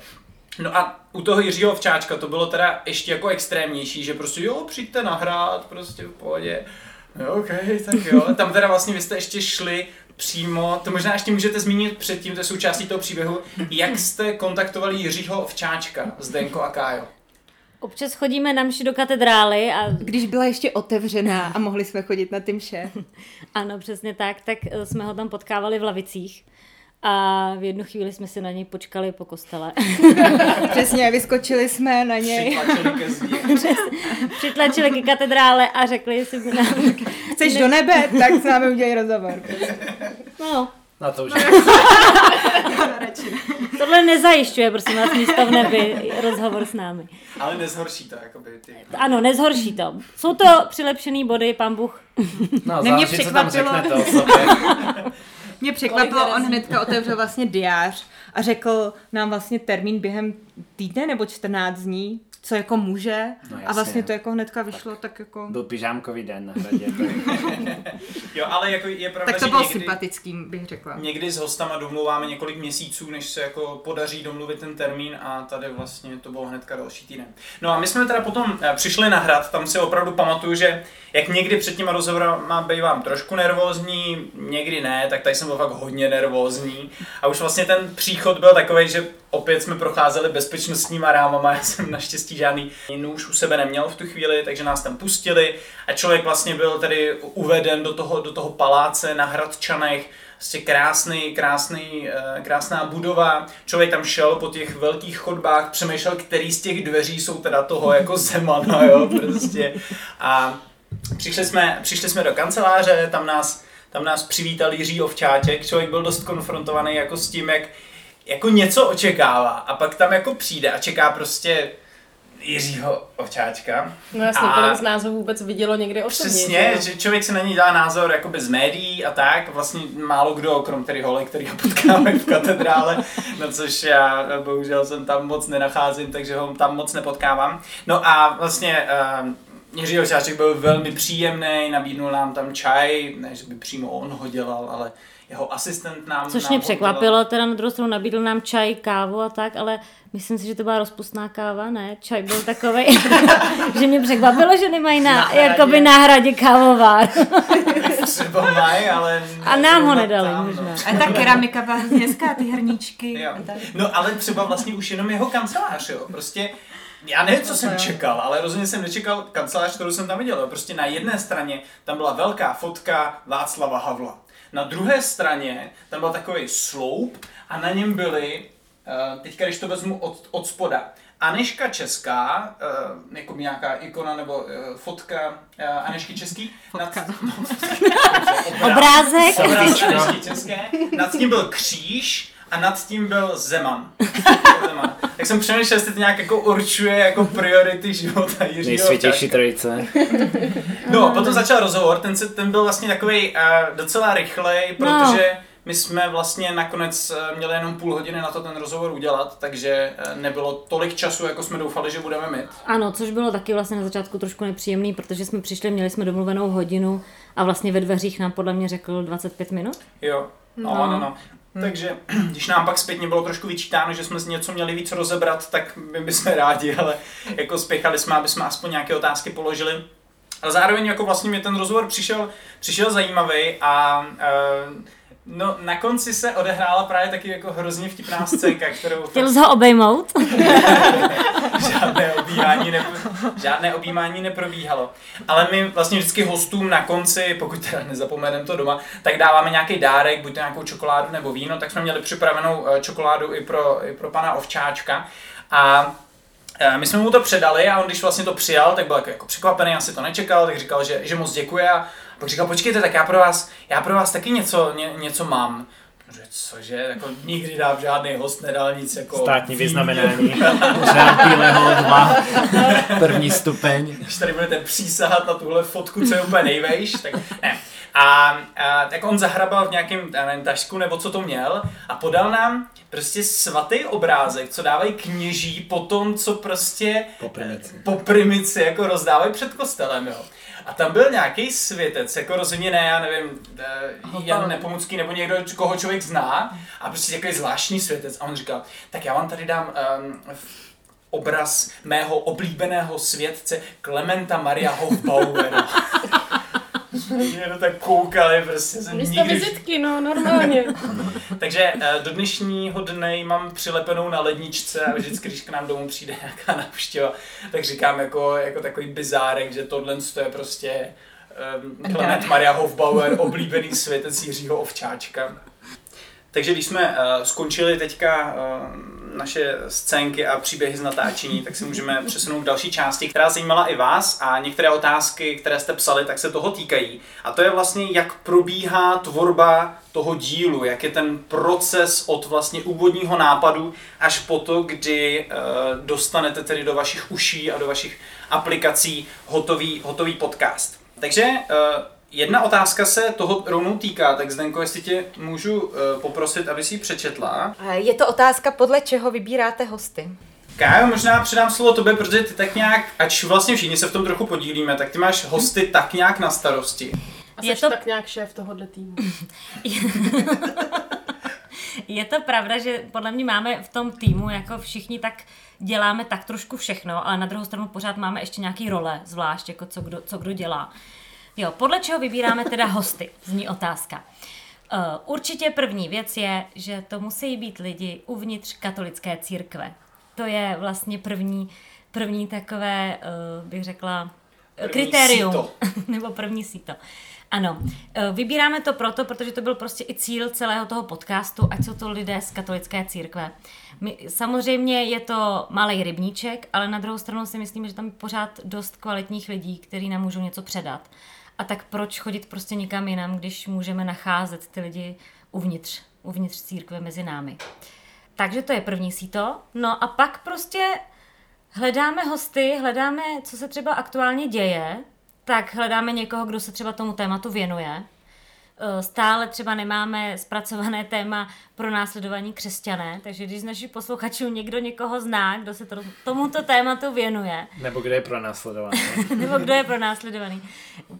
No a u toho Jiřího Včáčka to bylo teda ještě jako extrémnější, že prostě jo, přijďte nahrát, prostě v pohodě. No, ok, tak jo. Tam teda vlastně vy jste ještě šli přímo, to možná ještě můžete zmínit předtím, to je součástí toho příběhu, jak jste kontaktovali Jiřího Včáčka, Zdenko a Kájo. Občas chodíme na mši do katedrály a... Když byla ještě otevřená a mohli jsme chodit na ty mše. <laughs> ano, přesně tak, tak eh, jsme ho tam potkávali v lavicích. A v jednu chvíli jsme si na něj počkali po kostele. <laughs> Přesně, vyskočili jsme na něj. Přitlačili ke zdi. <laughs> Přitlačili ke katedrále a řekli, jestli by nám... Chceš do nebe, tak s námi udělej rozhovor. No, Na to už. <laughs> tohle nezajišťuje, prosím vás, místo v nebi, rozhovor s námi. Ale nezhorší to, jakoby ty. Ano, nezhorší to. Jsou to přilepšený body, pan Bůh. No, Ne, mě záleží, co tam překvapilo. řeknete o sobě. <laughs> Mě překvapilo, on hnedka otevřel vlastně diář a řekl nám vlastně termín během týdne nebo 14 dní, co jako může. No a vlastně to jako hnedka vyšlo, tak jako... Byl pyžámkový den na hradě. Tak... <laughs> Jo, ale jako je pravda, Tak to že bylo někdy, sympatický, bych řekla. někdy s hostama domluváme několik měsíců, než se jako podaří domluvit ten termín a tady vlastně to bylo hnedka další týden. No a my jsme teda potom eh, přišli na hrad, tam si opravdu pamatuju, že jak někdy před těma rozhovorama bývám trošku nervózní, někdy ne, tak tady jsem byl fakt hodně nervózní. A už vlastně ten příchod byl takový, že opět jsme procházeli bezpečnostníma rámama, <laughs> já jsem naštěstí žádný nůž u sebe neměl v tu chvíli, takže nás tam pustili a člověk vlastně byl tedy uveden do toho, do toho paláce na Hradčanech, prostě krásný, krásný, eh, krásná budova. Člověk tam šel po těch velkých chodbách, přemýšlel, který z těch dveří jsou teda toho jako <laughs> Zemana, jo, prostě. A přišli jsme, přišli jsme do kanceláře, tam nás, tam nás přivítal Jiří Ovčáček, člověk byl dost konfrontovaný jako s tím, jak jako něco očekává a pak tam jako přijde a čeká prostě Jiřího Ovčáčka. No jasně, A- kolik z nás ho vůbec vidělo někdy osobně. Přesně, že že člověk se na ní dá názor jakoby z médií a tak, vlastně málo kdo, krom tedy holek, který ho potkáme v katedrále, no což já bohužel jsem tam moc nenacházím, takže ho tam moc nepotkávám. No a vlastně uh, Jiří Očáček byl velmi příjemný, nabídnul nám tam čaj, ne, že by přímo on ho dělal, ale jeho asistent nám Což nám mě překvapilo, teda na druhou stranu nabídl nám čaj, kávu a tak, ale myslím si, že to byla rozpustná káva, ne? Čaj byl takový, <laughs> že mě překvapilo, že nemají na, Na hradě. jakoby na hradě kávovár. <laughs> Třeba mají, ale... A nám ho nedali, tam, možná. A ta keramika byla hezká, ty hrníčky. Jo. a tak. No ale třeba vlastně už jenom jeho kancelář, jo. Prostě já nevím, co jsem čekal, ale rozhodně jsem nečekal kancelář, kterou jsem tam viděl. Prostě na jedné straně tam byla velká fotka Václava Havla. Na druhé straně tam byl takový sloup a na něm byly, eh, teďka když to vezmu od, od spoda, Aneška Česká, eh, jako nějaká ikona nebo eh, fotka Anešky Český. Fotka. <laughs> Nad, <laughs> Obrázek. Obrázek Anešky České. Nad tím byl kříž a nad tím byl Zeman. <laughs> Zeman. tak jsem přemýšlel, jestli to nějak jako určuje jako priority života Jiřího. Nejsvětější trojice. No, potom začal rozhovor, ten, se, ten byl vlastně takový uh, docela rychlej, No. protože my jsme vlastně nakonec eh, měli jenom půl hodiny na to ten rozhovor udělat, takže eh, nebylo tolik času, jako jsme doufali, že budeme mít. Ano, což bylo taky vlastně na začátku trošku nepříjemný, protože jsme přišli, měli jsme domluvenou hodinu a vlastně ve dveřích nám podle mě řekl 25 minut. Jo, no, no, no. no. Takže <clears throat> když nám pak zpětně bylo trošku vyčítáno, že jsme si něco měli víc rozebrat, tak my bychom <laughs> rádi, ale jako spěchali jsme, aby jsme aspoň nějaké otázky položili. Ale zároveň jako vlastně mi ten rozhovor přišel, přišel zajímavý a uh, no, na konci se odehrála právě taky jako hrozně vtipná scénka, kterou <laughs> Chtěl jsi ho obejmout? <laughs> žádné objímání, ne, žádné objímání neprobíhalo. Ale my vlastně vždycky hostům na konci, pokud teda nezapomeneme to doma, tak dáváme nějaký dárek, buď to nějakou čokoládu nebo víno, tak jsme měli připravenou eh, čokoládu i pro, i pro pana Ovčáčka. A eh, my jsme mu to předali a on když vlastně to přijal, tak byl jako, jako překvapený, asi to nečekal, tak říkal, že, že moc děkuje a pak říkal, počkejte, tak já pro vás, já pro vás taky něco, ně, něco mám. Že cože, jako nikdy nám žádný host nedal nic jako Státní vyznamenání. <laughs> Řád bílého dva. První stupeň. když tady budete přísahat na tuhle fotku, co je úplně nejvejš, tak ne. A, a tak on zahrabal v nějakém nevím, tašku nebo co to měl a podal nám prostě svatý obrázek, co dávají kněží po tom, co prostě Po primici. po primici jako rozdávají před kostelem, jo. A tam byl nějaký světec, jako rozhodně ne, já nevím, eh, Jan Nepomucký nebo někdo, koho člověk zná, a prostě takový zvláštní světec. A on říkal, tak já vám tady dám um, obraz mého oblíbeného světce Klementa Maria Hofbauera. <laughs> Jenom tak koukali, prostě jsem Místo nikdy... vizitky, no, normálně. <laughs> Takže eh, do dnešního dne mám přilepenou na ledničce a vždycky, když k nám domů přijde nějaká návštěva, tak říkám jako, jako takový bizárek, že tohle je prostě um, Klement Maria Hofbauer, oblíbený světec Jiřího Ovčáčka. Takže když jsme uh, skončili teďka uh, naše scénky a příběhy z natáčení, tak si můžeme přesunout k další části, která zajímala i vás a některé otázky, které jste psali, tak se toho týkají. A to je vlastně, jak probíhá tvorba toho dílu, jak je ten proces od vlastně úvodního nápadu až po to, kdy uh, dostanete tedy do vašich uší a do vašich aplikací hotový, hotový podcast. Takže uh, Jedna otázka se toho rovnou týká, tak Zdenko, jestli tě můžu uh, poprosit, aby si ji přečetla. Je to otázka, podle čeho vybíráte hosty. Kájo, možná předám slovo tobě, protože ty tak nějak, ač vlastně všichni se v tom trochu podílíme, tak ty máš hosty tak nějak na starosti. A Je jsi to- tak nějak šéf tohohle týmu. <laughs> Je to pravda, že podle mě máme v tom týmu, jako všichni tak děláme tak trošku všechno, ale na druhou stranu pořád máme ještě nějaký role, zvlášť jako co kdo, co kdo dělá. Jo, podle čeho vybíráme teda hosty, zní otázka. Uh, určitě první věc je, že to musí být lidi uvnitř katolické církve. To je vlastně první, první takové, uh, bych řekla, První kritérium. síto. <laughs> Nebo první síto. Ano, Eh, vybíráme to proto, protože to byl prostě i cíl celého toho podcastu, ať jsou to lidé z katolické církve. My, samozřejmě je to malý rybníček, ale na druhou stranu si myslím, že tam je pořád dost kvalitních lidí, kteří nám můžou něco předat. A tak proč chodit prostě někam jinam, když můžeme nacházet ty lidi uvnitř, uvnitř církve mezi námi. Takže to je první síto. No a pak prostě hledáme hosty, hledáme, co se třeba aktuálně děje, tak hledáme někoho, kdo se třeba tomu tématu věnuje. Eh, Stále třeba nemáme zpracované téma pro následování křesťané, takže když z našich posluchačů někdo někoho zná, kdo se to, tomuto tématu věnuje, Nebo kde je pro následování. <laughs> nebo kdo je pro následovaný,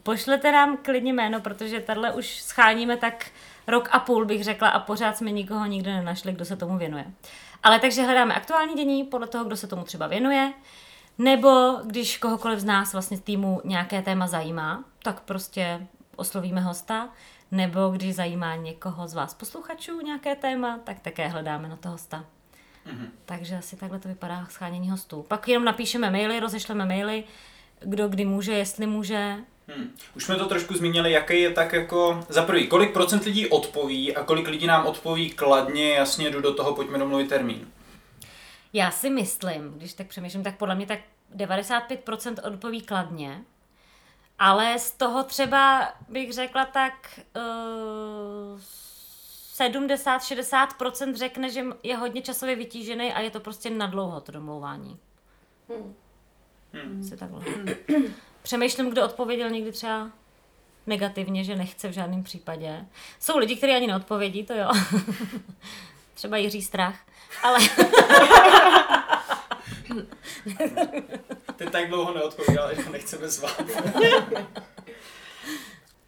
pošlete nám klidně jméno, protože tahle už scháníme tak rok a půl, bych řekla, a pořád jsme nikoho nikde nenašli, kdo se tomu věnuje. Ale takže hledáme aktuální dění podle toho, kdo se tomu třeba věnuje, nebo když kohokoliv z nás vlastně z týmu nějaké téma zajímá, tak prostě oslovíme hosta, nebo když zajímá někoho z vás posluchačů nějaké téma, tak také hledáme na to hosta. Takže asi takhle to vypadá schánění hostů. Pak jenom napíšeme maily, rozešleme maily, kdo kdy může, jestli může. Hmm. Už jsme to trošku zmínili, jaký je tak jako, za prvý, kolik procent lidí odpoví a kolik lidí nám odpoví kladně, jasně jdu do toho, pojďme domluvit termín. Já si myslím, když tak přemýšlím, tak podle mě tak 95% odpoví kladně, ale z toho třeba bych řekla tak uh, 70-60% řekne, že je hodně časově vytížený a je to prostě na dlouho to domlouvání. Hmm. takhle. Přemýšlím, kdo odpověděl někdy třeba negativně, že nechce v žádném případě. Jsou lidi, kteří ani neodpovědí, to jo. <laughs> třeba Jiří Strach, ale... <laughs> <laughs> Ty tak dlouho neodpovídal, že nechceme zvát. <laughs>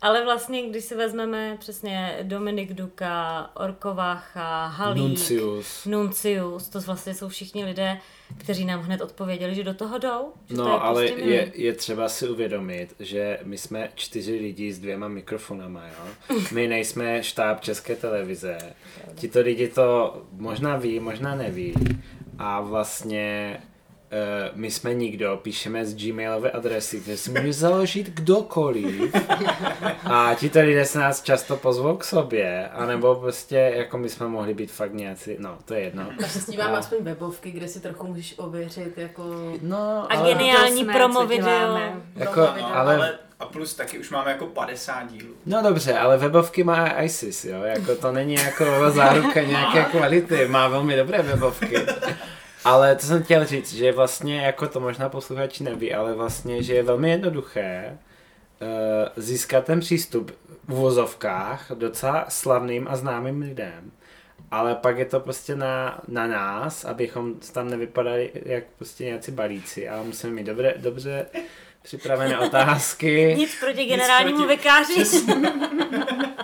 Ale vlastně, když si vezmeme přesně Dominik Duka, Orkovácha, Halík, Nuncius. Nuncius, to vlastně jsou všichni lidé, kteří nám hned odpověděli, že do toho jdou. Že no, to je ale prostě je, je třeba si uvědomit, že my jsme čtyři lidi s dvěma mikrofonama, jo? My nejsme štáb České televize. Tito lidi to možná ví, možná neví. A vlastně Uh, my jsme nikdo, píšeme z gmailové adresy, kde si může založit kdokoliv. A ti tady lidé se nás často pozvou k sobě, anebo prostě jako my jsme mohli být fakt nějací, no to je jedno. Naštěstí mám aspoň webovky, kde si trochu můžeš ověřit jako... No, A geniální jsme, promo co video. děláme. Jako, No, ale, ale a plus taky už máme jako 50 dílů. No dobře, ale webovky má ISIS, jo, jako to není jako záruka nějaké kvality, má velmi dobré webovky. <laughs> Ale to jsem chtěl říct, že vlastně, jako to možná posluchači neví, ale vlastně, že je velmi jednoduché uh, získat ten přístup v uvozovkách docela slavným a známým lidem. Ale pak je to prostě na, na nás, abychom tam nevypadali jak prostě nějací balíci, ale musíme mít dobře, dobře připravené <laughs> otázky. Nic proti generálnímu proti- vikáři. <laughs>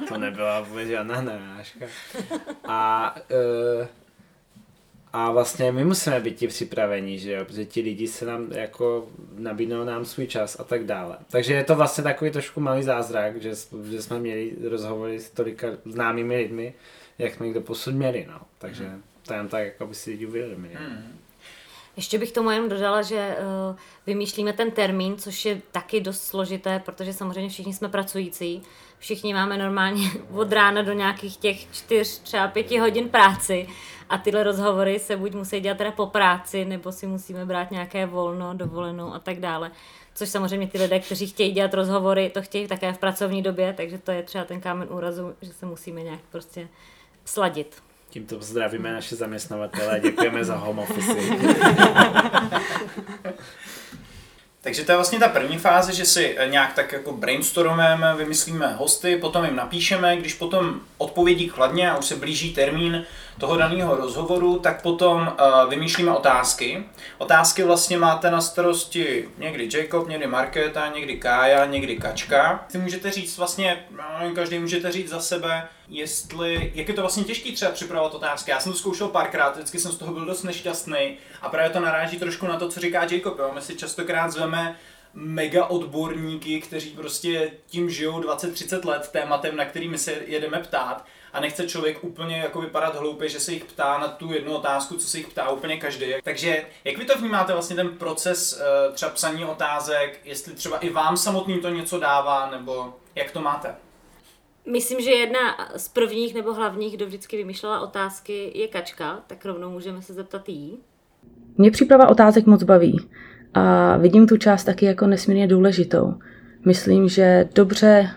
To nebyla vůbec žádná narážka. A, uh, a vlastně my musíme být ti připraveni, že jo, protože ti lidi se nám jako nabídnou nám svůj čas a tak dále. Takže je to vlastně takový trošku malý zázrak, že, že jsme měli rozhovory s tolika známými lidmi, jak jsme jich doposud měli, no. Takže to jen tak, jako by si lidi uvědomili. Hmm. Ještě bych tomu jenom dodala, že uh, vymýšlíme ten termín, což je taky dost složité, protože samozřejmě všichni jsme pracující, všichni máme normálně <laughs> od rána do nějakých těch čtyř, třeba pěti hodin práci a tyhle rozhovory se buď musí dělat teda po práci, nebo si musíme brát nějaké volno, dovolenou a tak dále. Což samozřejmě ty lidé, kteří chtějí dělat rozhovory, to chtějí také v pracovní době, takže to je třeba ten kámen úrazu, že se musíme nějak prostě sladit. Tímto zdravíme naše zaměstnavatele a děkujeme za home office. <laughs> Takže to je vlastně ta první fáze, že si nějak tak jako brainstormujeme, vymyslíme hosty, potom jim napíšeme, když potom odpovědí kladně a už se blíží termín toho daného rozhovoru, tak potom uh, vymýšlíme otázky. Otázky vlastně máte na starosti někdy Jacob, někdy Markéta, někdy Kája, někdy Kačka. Ty můžete říct vlastně, no, každý můžete říct za sebe, jestli, jak je to vlastně těžký třeba připravovat otázky. Já jsem to zkoušel párkrát, vždycky jsem z toho byl dost nešťastný a právě to naráží trošku na to, co říká Jacob. Jo? My si častokrát zveme mega odborníky, kteří prostě tím žijou 20-30 let tématem, na který my se jedeme ptát a nechce člověk úplně jako vypadat hloupě, že se jich ptá na tu jednu otázku, co se jich ptá úplně každý. Takže jak vy to vnímáte vlastně ten proces eh, třeba psaní otázek, jestli třeba i vám samotným to něco dává, nebo jak to máte? Myslím, že jedna z prvních nebo hlavních, kdo vždycky vymýšlela otázky, je Kačka, tak rovnou můžeme se zeptat jí. Mě příprava otázek moc baví a vidím tu část taky jako nesmírně důležitou. Myslím, že dobře,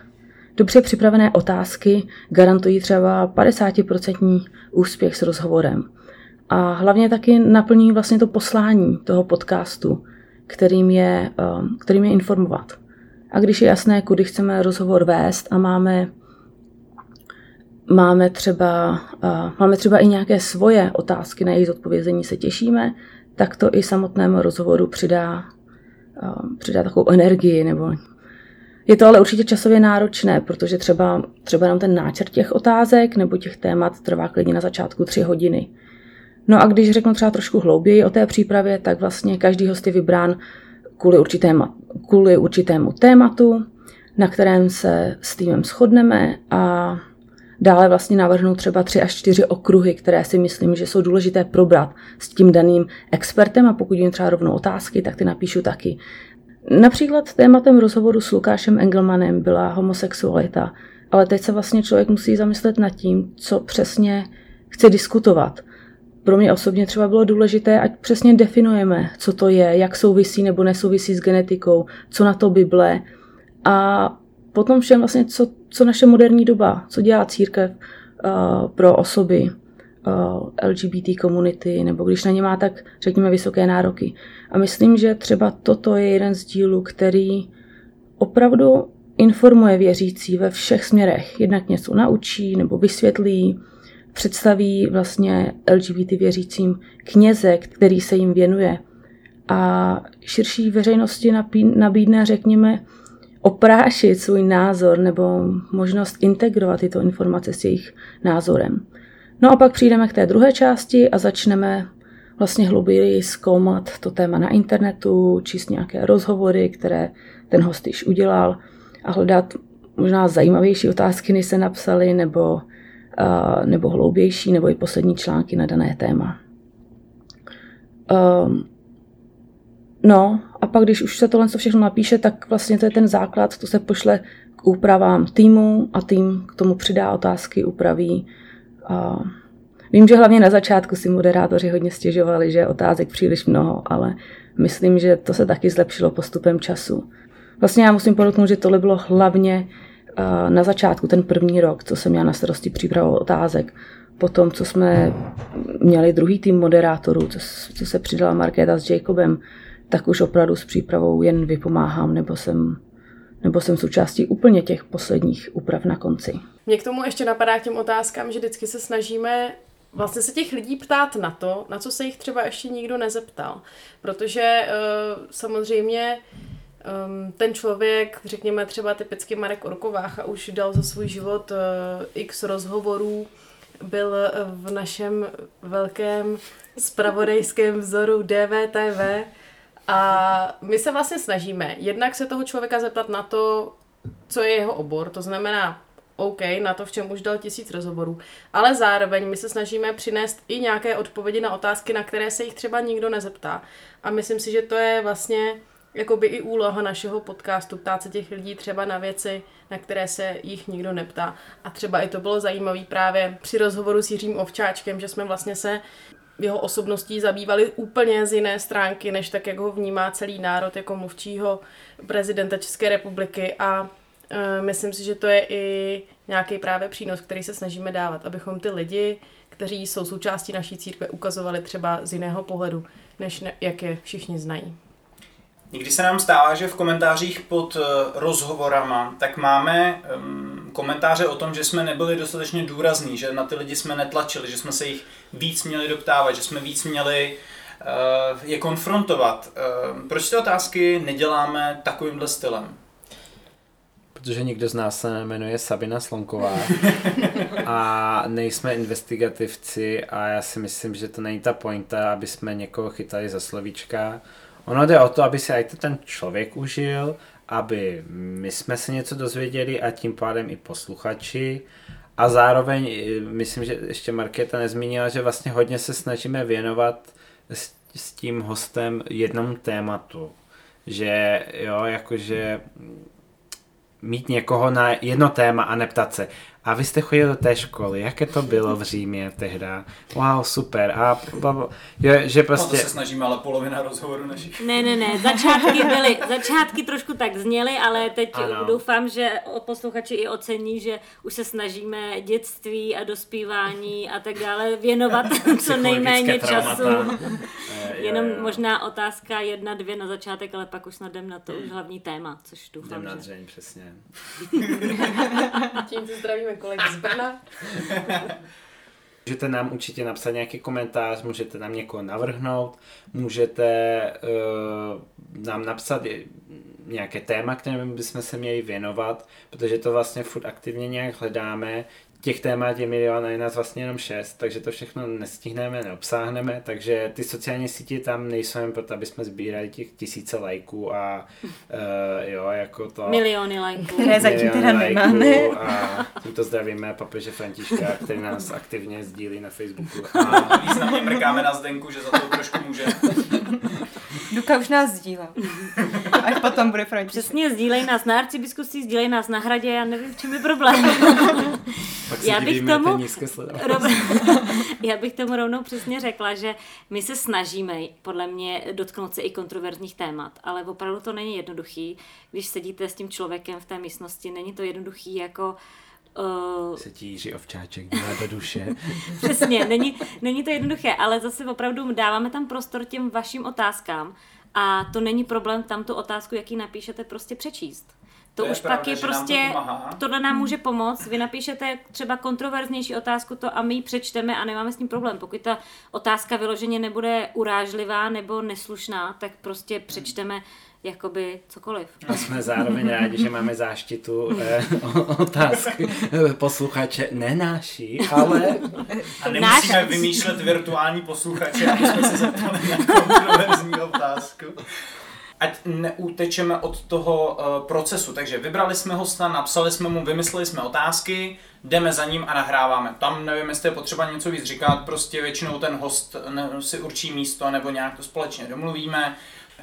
dobře připravené otázky garantují třeba 50% úspěch s rozhovorem. A hlavně taky naplní vlastně to poslání toho podcastu, kterým je, um, kterým je informovat. A když je jasné, kudy chceme rozhovor vést a máme máme třeba, uh, máme třeba i nějaké svoje otázky, na jejich zodpovězení se těšíme, tak to i samotnému rozhovoru přidá, uh, přidá takovou energii. Nebo... Je to ale určitě časově náročné, protože třeba, třeba nám ten náčrt těch otázek nebo těch témat trvá klidně na začátku tři hodiny. No a když řeknu třeba trošku hlouběji o té přípravě, tak vlastně každý host je vybrán kvůli, určitému, kvůli určitému tématu, na kterém se s týmem shodneme a Dále vlastně navrhnu třeba tři až čtyři okruhy, které si myslím, že jsou důležité probrat s tím daným expertem a pokud jim třeba rovnou otázky, tak ty napíšu taky. Například tématem rozhovoru s Lukášem Engelmanem byla homosexualita, ale teď se vlastně člověk musí zamyslet nad tím, co přesně chce diskutovat. Pro mě osobně třeba bylo důležité, ať přesně definujeme, co to je, jak souvisí nebo nesouvisí s genetikou, co na to Bible a potom všem vlastně, co, co naše moderní doba, co dělá církev uh, pro osoby LGBT komunity, nebo když na ně má tak, řekněme, vysoké nároky. A myslím, že třeba toto je jeden z dílů, který opravdu informuje věřící ve všech směrech. Jednak něco naučí nebo vysvětlí, představí vlastně LGBT věřícím kněze, který se jim věnuje a širší veřejnosti nabídne, řekněme, oprášit svůj názor nebo možnost integrovat tyto informace s jejich názorem. No a pak přijdeme k té druhé části a začneme vlastně hluběji zkoumat to téma na internetu, číst nějaké rozhovory, které ten host již udělal a hledat možná zajímavější otázky, než se napsali, nebo, uh, nebo hloubější, nebo i poslední články na dané téma. Um, no a pak, když už se tohle všechno napíše, tak vlastně to je ten základ, to se pošle k úpravám týmu a tým k tomu přidá otázky, upraví. Uh, vím, že hlavně na začátku si moderátoři hodně stěžovali, že otázek příliš mnoho, ale myslím, že to se taky zlepšilo postupem času. Vlastně já musím podotknout, že tohle bylo hlavně na začátku, ten první rok, co jsem měla na starosti přípravu otázek. Potom, co jsme měli druhý tým moderátorů, co, co se přidala Markéta s Jacobem, tak už opravdu s přípravou jen vypomáhám, nebo jsem, nebo jsem součástí úplně těch posledních úprav na konci. Mě k tomu ještě napadá k těm otázkám, že vždycky se snažíme vlastně se těch lidí ptát na to, na co se jich třeba ještě nikdo nezeptal. Protože uh, samozřejmě um, ten člověk, řekněme třeba typicky Marek Orkovácha, už dal za svůj život uh, x rozhovorů, byl v našem velkém spravodajském vzoru DVTV a my se vlastně snažíme jednak se toho člověka zeptat na to, co je jeho obor, to znamená OK, na to, v čem už dal tisíc rozhovorů, ale zároveň my se snažíme přinést i nějaké odpovědi na otázky, na které se jich třeba nikdo nezeptá. A myslím si, že to je vlastně jakoby i úloha našeho podcastu, ptát se těch lidí třeba na věci, na které se jich nikdo neptá. A třeba i to bylo zajímavé právě při rozhovoru s Jiřím Ovčáčkem, že jsme vlastně se jeho osobností zabývali úplně z jiné stránky, než tak, jak ho vnímá celý národ jako mluvčího prezidenta České republiky a myslím si, že to je i nějaký právě přínos, který se snažíme dávat, abychom ty lidi, kteří jsou součástí naší církve, ukazovali třeba z jiného pohledu, než ne, jak je všichni znají. Někdy se nám stává, že v komentářích pod eh, rozhovorama tak máme um, komentáře o tom, že jsme nebyli dostatečně důrazní, že na ty lidi jsme netlačili, že jsme se jich víc měli doptávat, že jsme víc měli uh, je konfrontovat. Uh, proč ty otázky neděláme takovýmhle stylem? Protože nikdo z nás se jmenuje Sabina Slonková <laughs> a nejsme investigativci a já si myslím, že to není ta pointa, aby jsme někoho chytali za slovíčka Ono jde o to, aby se i to ten člověk užil, aby my jsme se něco dozvěděli a tím pádem i posluchači. A zároveň, eh, myslím, že ještě Markéta nezmínila, že vlastně hodně se snažíme věnovat s, s tím hostem jednomu tématu. Že jo, jakože mít někoho na jedno téma a neptat se, a vy jste chodili do té školy, jaké to bylo v Římě tehda? Wow, super. A je, že prostě... No to se snažíme, ale polovina rozhovoru našich. Ne, ne, ne, začátky byly, začátky trošku tak zněly, ale teď ano. doufám, že posluchači i ocení, že už se snažíme dětství a dospívání a tak dále věnovat <laughs> co nejméně času. <laughs> Jenom možná otázka jedna, dvě na začátek, ale pak už snad jdem na to už hlavní téma, což doufám, jdem na dřeň, přesně. <laughs> Tím se zdravíme kolik z Brna. <laughs> Můžete nám určitě napsat nějaký komentář, můžete nám někoho navrhnout, můžete uh, nám napsat nějaké téma, kterým bychom se měli věnovat, protože to vlastně furt aktivně nějak hledáme těch témat je milion a je nás vlastně jenom šest, takže to všechno nestihneme, neobsáhneme, takže ty sociální sítě tam nejsou jen proto, aby jsme sbírali těch tisíce lajků a uh, jo, jako to... Miliony lajků. Které zatím teda nemáme. A tímto zdravíme papeže Františka, který nás aktivně sdílí na Facebooku. A významně mrkáme na Zdenku, že za to trošku může. Duka už nás sdílá. <laughs> Až potom bude František. Přesně, sdílej nás na arcibiskupství, sdílej nás na hradě, já nevím, v čem je problém. <laughs> Pak já bych tomu, <laughs> já bych tomu rovnou přesně řekla, že my se snažíme podle mě dotknout se i kontroverzních témat, ale opravdu to není jednoduchý. Když sedíte s tím člověkem v té místnosti, není to jednoduchý jako Uh, se ti Jiří Ovčáček dělá do duše. <laughs> Přesně, není, není to jednoduché, ale zase opravdu dáváme tam prostor těm vašim otázkám a to není problém tam tu otázku, jaký napíšete, prostě přečíst. To, To je už pravda, pak je že nám to prostě, pomáhá. tohle nám může pomoct. Vy napíšete třeba kontroverznější otázku to a my ji přečteme a nemáme s tím problém. Pokud ta otázka vyloženě nebude urážlivá nebo neslušná, tak prostě přečteme jakoby cokoliv. A jsme zároveň rádi, že máme záštitu eh, otázky posluchače. Ne naší, ale A nemusíme Náš- vymýšlet virtuální posluchače, aby jsme se zeptali na kontroverzní otázku. Ať neutečeme od toho uh, procesu. Takže vybrali jsme hosta, napsali jsme mu, vymysleli jsme otázky, jdeme za ním a nahráváme. Tam nevím, jestli je potřeba něco víc říkat, prostě většinou ten host si určí místo nebo nějak to společně domluvíme.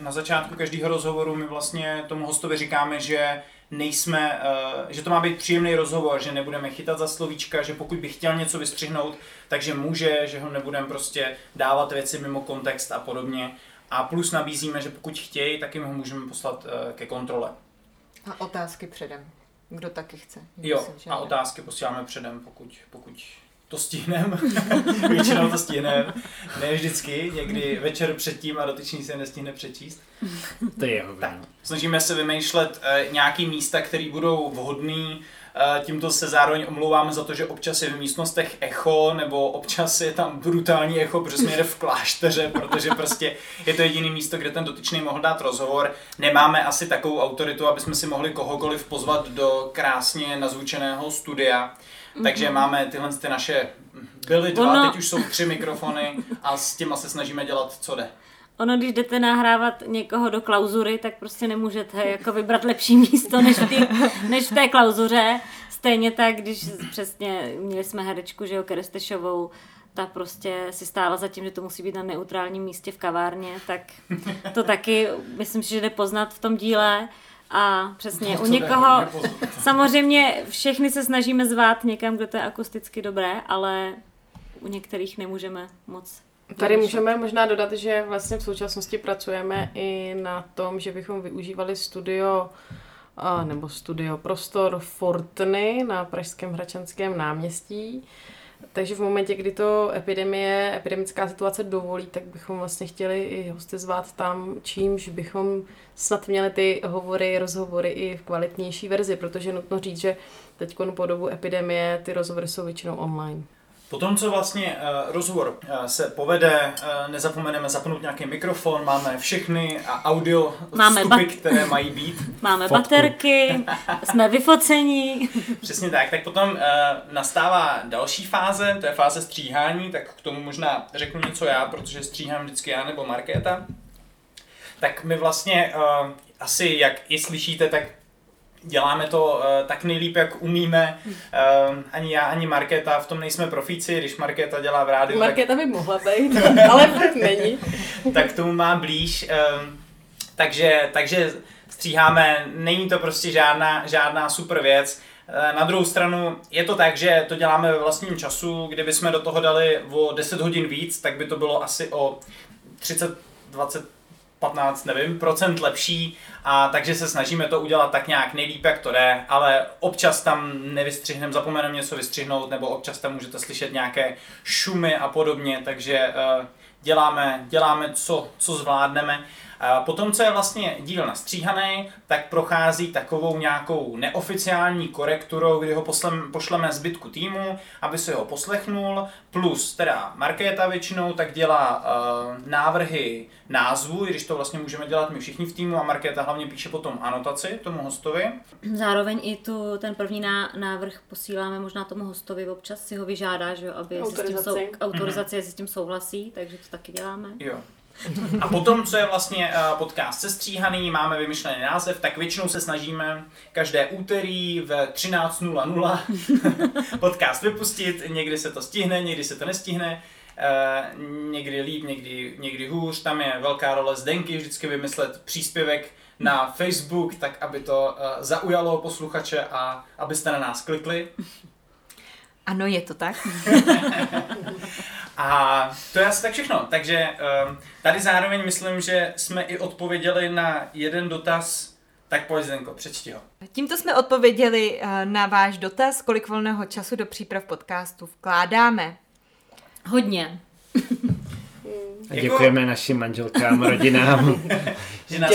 Na začátku každého rozhovoru my vlastně tomu hostovi říkáme, že nejsme, eh, že to má být příjemný rozhovor, že nebudeme chytat za slovíčka, že pokud by chtěl něco vystřihnout, takže může, že ho nebudeme prostě dávat věci mimo kontext a podobně. A plus nabízíme, že pokud chtějí, tak jim ho můžeme poslat eh, ke kontrole. A otázky předem. Kdo taky chce. Jo, Myslím, a ne. otázky posíláme předem, pokud, pokud to stihneme. <laughs> Většinou to stihneme. Ne vždycky, někdy večer předtím a dotyčný se nestihne přečíst. to je Tak, snažíme se vymýšlet eh, nějaký místa, které budou vhodný. Eh, tímto se zároveň omlouváme za to, že občas je v místnostech echo, nebo občas je tam brutální echo, protože jsme jde v klášteře, protože prostě je to jediné místo, kde ten dotyčný mohl dát rozhovor. Nemáme asi takovou autoritu, aby jsme si mohli kohokoliv pozvat do krásně nazvučeného studia. Takže máme tyhle ty naše, byly dva, Ono- teď už jsou tři mikrofony a s těma se snažíme dělat, co jde. Ono, když jdete nahrávat někoho do klauzury, tak prostě nemůžete jako vybrat lepší místo než, ty, než v té klauzuře. Stejně tak, když přesně měli jsme herečku, že jo, Kerestešovou, ta prostě si stála za tím, že to musí být na neutrálním místě v kavárně, tak to taky myslím si, že jde poznat v tom díle. A přesně u někoho, samozřejmě všechny se snažíme zvát někam, kde to je akusticky dobré, ale u některých nemůžeme moc. Tady můžeme možná dodat, že vlastně v současnosti pracujeme i na tom, že bychom využívali studio a, nebo studio prostor Fortny na Pražském Hračanském náměstí. Takže v momentě, kdy to epidemie, epidemická situace dovolí, tak bychom vlastně chtěli i hosty zvát tam, čímž bychom snad měli ty hovory, rozhovory i v kvalitnější verzi, protože nutno říct, že teď po dobu epidemie ty rozhovory jsou většinou online. Potom, co vlastně uh, rozhovor uh, se povede, uh, nezapomeneme zapnout nějaký mikrofon, máme všechny a audio Máme vstupy, bat- které mají být. <laughs> Máme Fotku. baterky, jsme vyfocení. <laughs> Přesně tak. Tak potom nastává další fáze, to je fáze stříhání, tak k tomu možná řeknu něco já, protože stříhám vždycky já nebo Markéta. Tak my vlastně asi, jak i slyšíte, tak děláme to uh, tak nejlíp, jak umíme. Uh, ani já, ani Markéta v tom nejsme profíci, když Markéta dělá v rádiu, tak Markéta by mohla být, <laughs> ale není. tak tomu má blíž. ehm, Takže, takže stříháme, není to prostě žádná, žádná super věc. Eh, Na druhou stranu je to tak, že to děláme ve vlastním času, kdyby jsme do toho dali o 10 hodin víc, tak by to bylo asi o 30, 20, 15, nevím, procent lepší a takže se snažíme to udělat tak nějak nejlíp, jak to jde, ale občas tam nevystřihneme, zapomeneme něco vystřihnout, nebo občas tam můžete slyšet nějaké šumy a podobně, takže eh, děláme, děláme co, co zvládneme. A potom, co je vlastně díl nastříhaný, tak prochází takovou nějakou neoficiální korekturou, kdy ho poslem, pošleme zbytku týmu, aby si ho poslechnul, plus teda Markéta většinou tak dělá uh, návrhy názvu, i když to vlastně můžeme dělat my všichni v týmu a Markéta hlavně píše potom anotaci tomu hostovi. Zároveň i tu, ten první ná, návrh posíláme možná tomu hostovi, občas si ho vyžádá, že jo, aby si s tím sou, Autorizaci. autorizaci, jestli s tím souhlasí, takže to taky děláme. Jo. A potom, co je vlastně uh, podcast sestříhaný, máme vymyšlený název, tak většinou se snažíme každé úterý v 13.00 <laughs> podcast vypustit. Někdy se to stihne, někdy se to nestihne. Uh, někdy líp, někdy, někdy hůř. Tam je velká role Zdenky vždycky vymyslet příspěvek na Facebook, tak aby to uh, zaujalo posluchače a abyste na nás klikli. Ano, je to tak. <laughs> A to je asi tak všechno. Takže um, tady zároveň myslím, že jsme i odpověděli na jeden dotaz Tak pojď Zdenko, přečti ho. Tímto jsme odpověděli eh, na váš dotaz, kolik volného času do příprav podcastu vkládáme. Hodně. A děkujeme našim manželkám, rodinám. <laughs> že nás.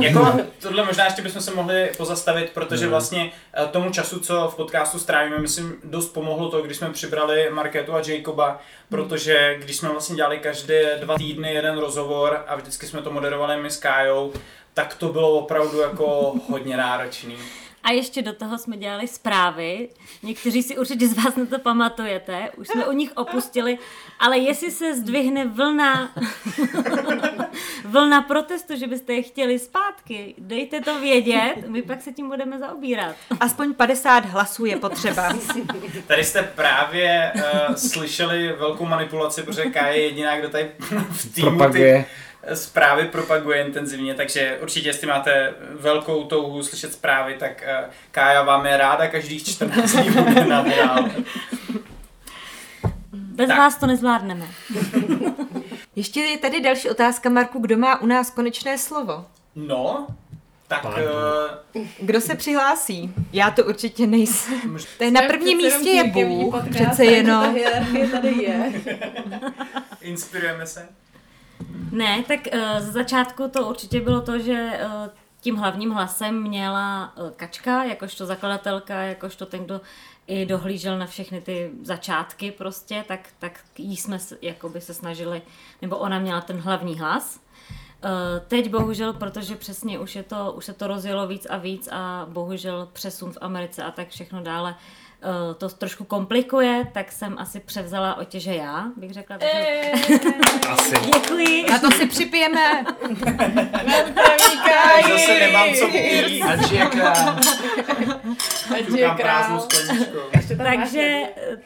Jako, tohle možná ještě bychom se mohli pozastavit, protože vlastně eh, tomu času, co v podcastu strávíme, myslím, dost pomohlo to, když jsme přibrali Marketu a Jacoba, protože když jsme vlastně dělali každé dva týdny jeden rozhovor a vždycky jsme to moderovali my s Kájou, tak to bylo opravdu jako hodně náročný. A ještě do toho jsme dělali zprávy. Někteří si určitě z vás na to pamatujete. Už jsme u nich opustili. Ale jestli se zdvihne vlna, <laughs> vlna protestu, že byste je chtěli zpátky, dejte to vědět, my pak se tím budeme zaobírat. Aspoň 50 hlasů je potřeba. Tady jste právě uh, slyšeli velkou manipulaci, protože Kája je jediná, kdo tady v týmu Propaguje. ty zprávy propaguje intenzivně, takže určitě, jestli máte velkou touhu slyšet zprávy, tak uh, Kája vám je ráda každých 14 dní bude nahrál. Bez Tak. vás to nezvládneme. Ještě je tady další otázka, Marku, kdo má u nás konečné slovo? No, tak uh, Kdo se přihlásí? Já to určitě nejsem. To je na prvním místě je Bůh, přece jenom. Ta hierarchie tady je. inspirujeme se. Ne, tak uh, z začátku to určitě bylo to, že uh, tím hlavním hlasem měla uh, Kačka, jakožto zakladatelka, jakožto ten, kdo i dohlížel na všechny ty začátky prostě, tak, tak jí jsme jakoby se snažili, nebo ona měla ten hlavní hlas. Teď bohužel, protože přesně už, je to, už se to rozjelo víc a víc a bohužel přesun v Americe a tak všechno dále to trošku komplikuje, tak jsem asi převzala otěže já, bych řekla. Takže... Asi. Děkuji. Na to si připijeme. Zase nemám co popít. Ať je král. Ať je král. Takže,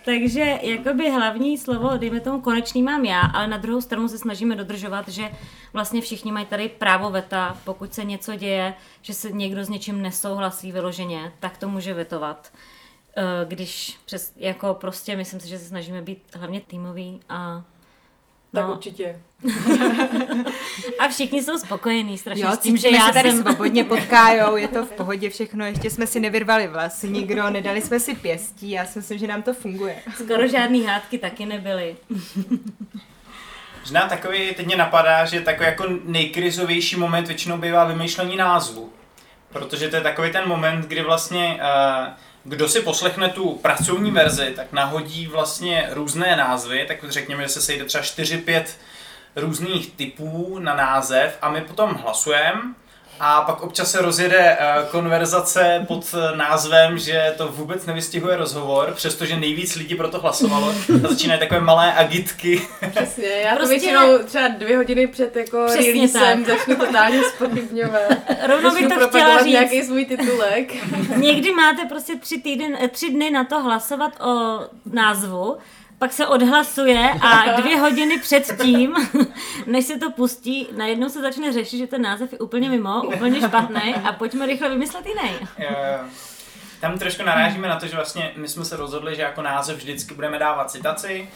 takže jakoby hlavní slovo, dejme tomu konečný mám já, ale na druhou stranu se snažíme dodržovat, že vlastně všichni mají tady právo veta, pokud se něco děje, že se někdo s něčím nesouhlasí vyloženě, tak to může vetovat. Eh, Když přes, jako prostě myslím si, že se snažíme být hlavně týmový a Tak no, určitě. <laughs> a všichni jsou spokojení strašně Jo, s tím, že já se tady jsem... svobodně <laughs> potkájou, je to v pohodě všechno, ještě jsme si nevyrvali vlasy nikdo, nedali jsme si pěstí, já si myslím, že nám to funguje. Skoro žádný hádky taky nebyly. Možná takový, teď mě napadá, že takový jako nejkrizovější moment většinou bývá vymýšlení názvu. Protože to je takový ten moment, kdy vlastně uh, kdo si poslechne tu pracovní verzi, tak nahodí vlastně různé názvy, tak řekněme, že se sejde třeba 4-5 různých typů na název a my potom hlasujeme a pak občas se rozjede eh, konverzace pod eh, názvem, že to vůbec nevystihuje rozhovor, přestože nejvíc lidí pro to hlasovalo. A začínají takové malé agitky. Přesně, já to Prostě- většinou třeba dvě hodiny před jako Přesně releasem tak. začnu totálně spochybňovat. Rovnou bych to chtěla říct. nějaký svůj titulek. Někdy máte prostě tři, týden, eh, tři dny na to hlasovat o názvu, pak se odhlasuje a <laughs> dvě hodiny předtím, <laughs> než se to pustí, najednou se začne řešit, že ten název je úplně mimo, úplně špatný a pojďme rychle vymyslet jiný. Eh, Tam trošku narážíme na to, že vlastně my jsme se rozhodli, že jako název vždycky budeme dávat citaci.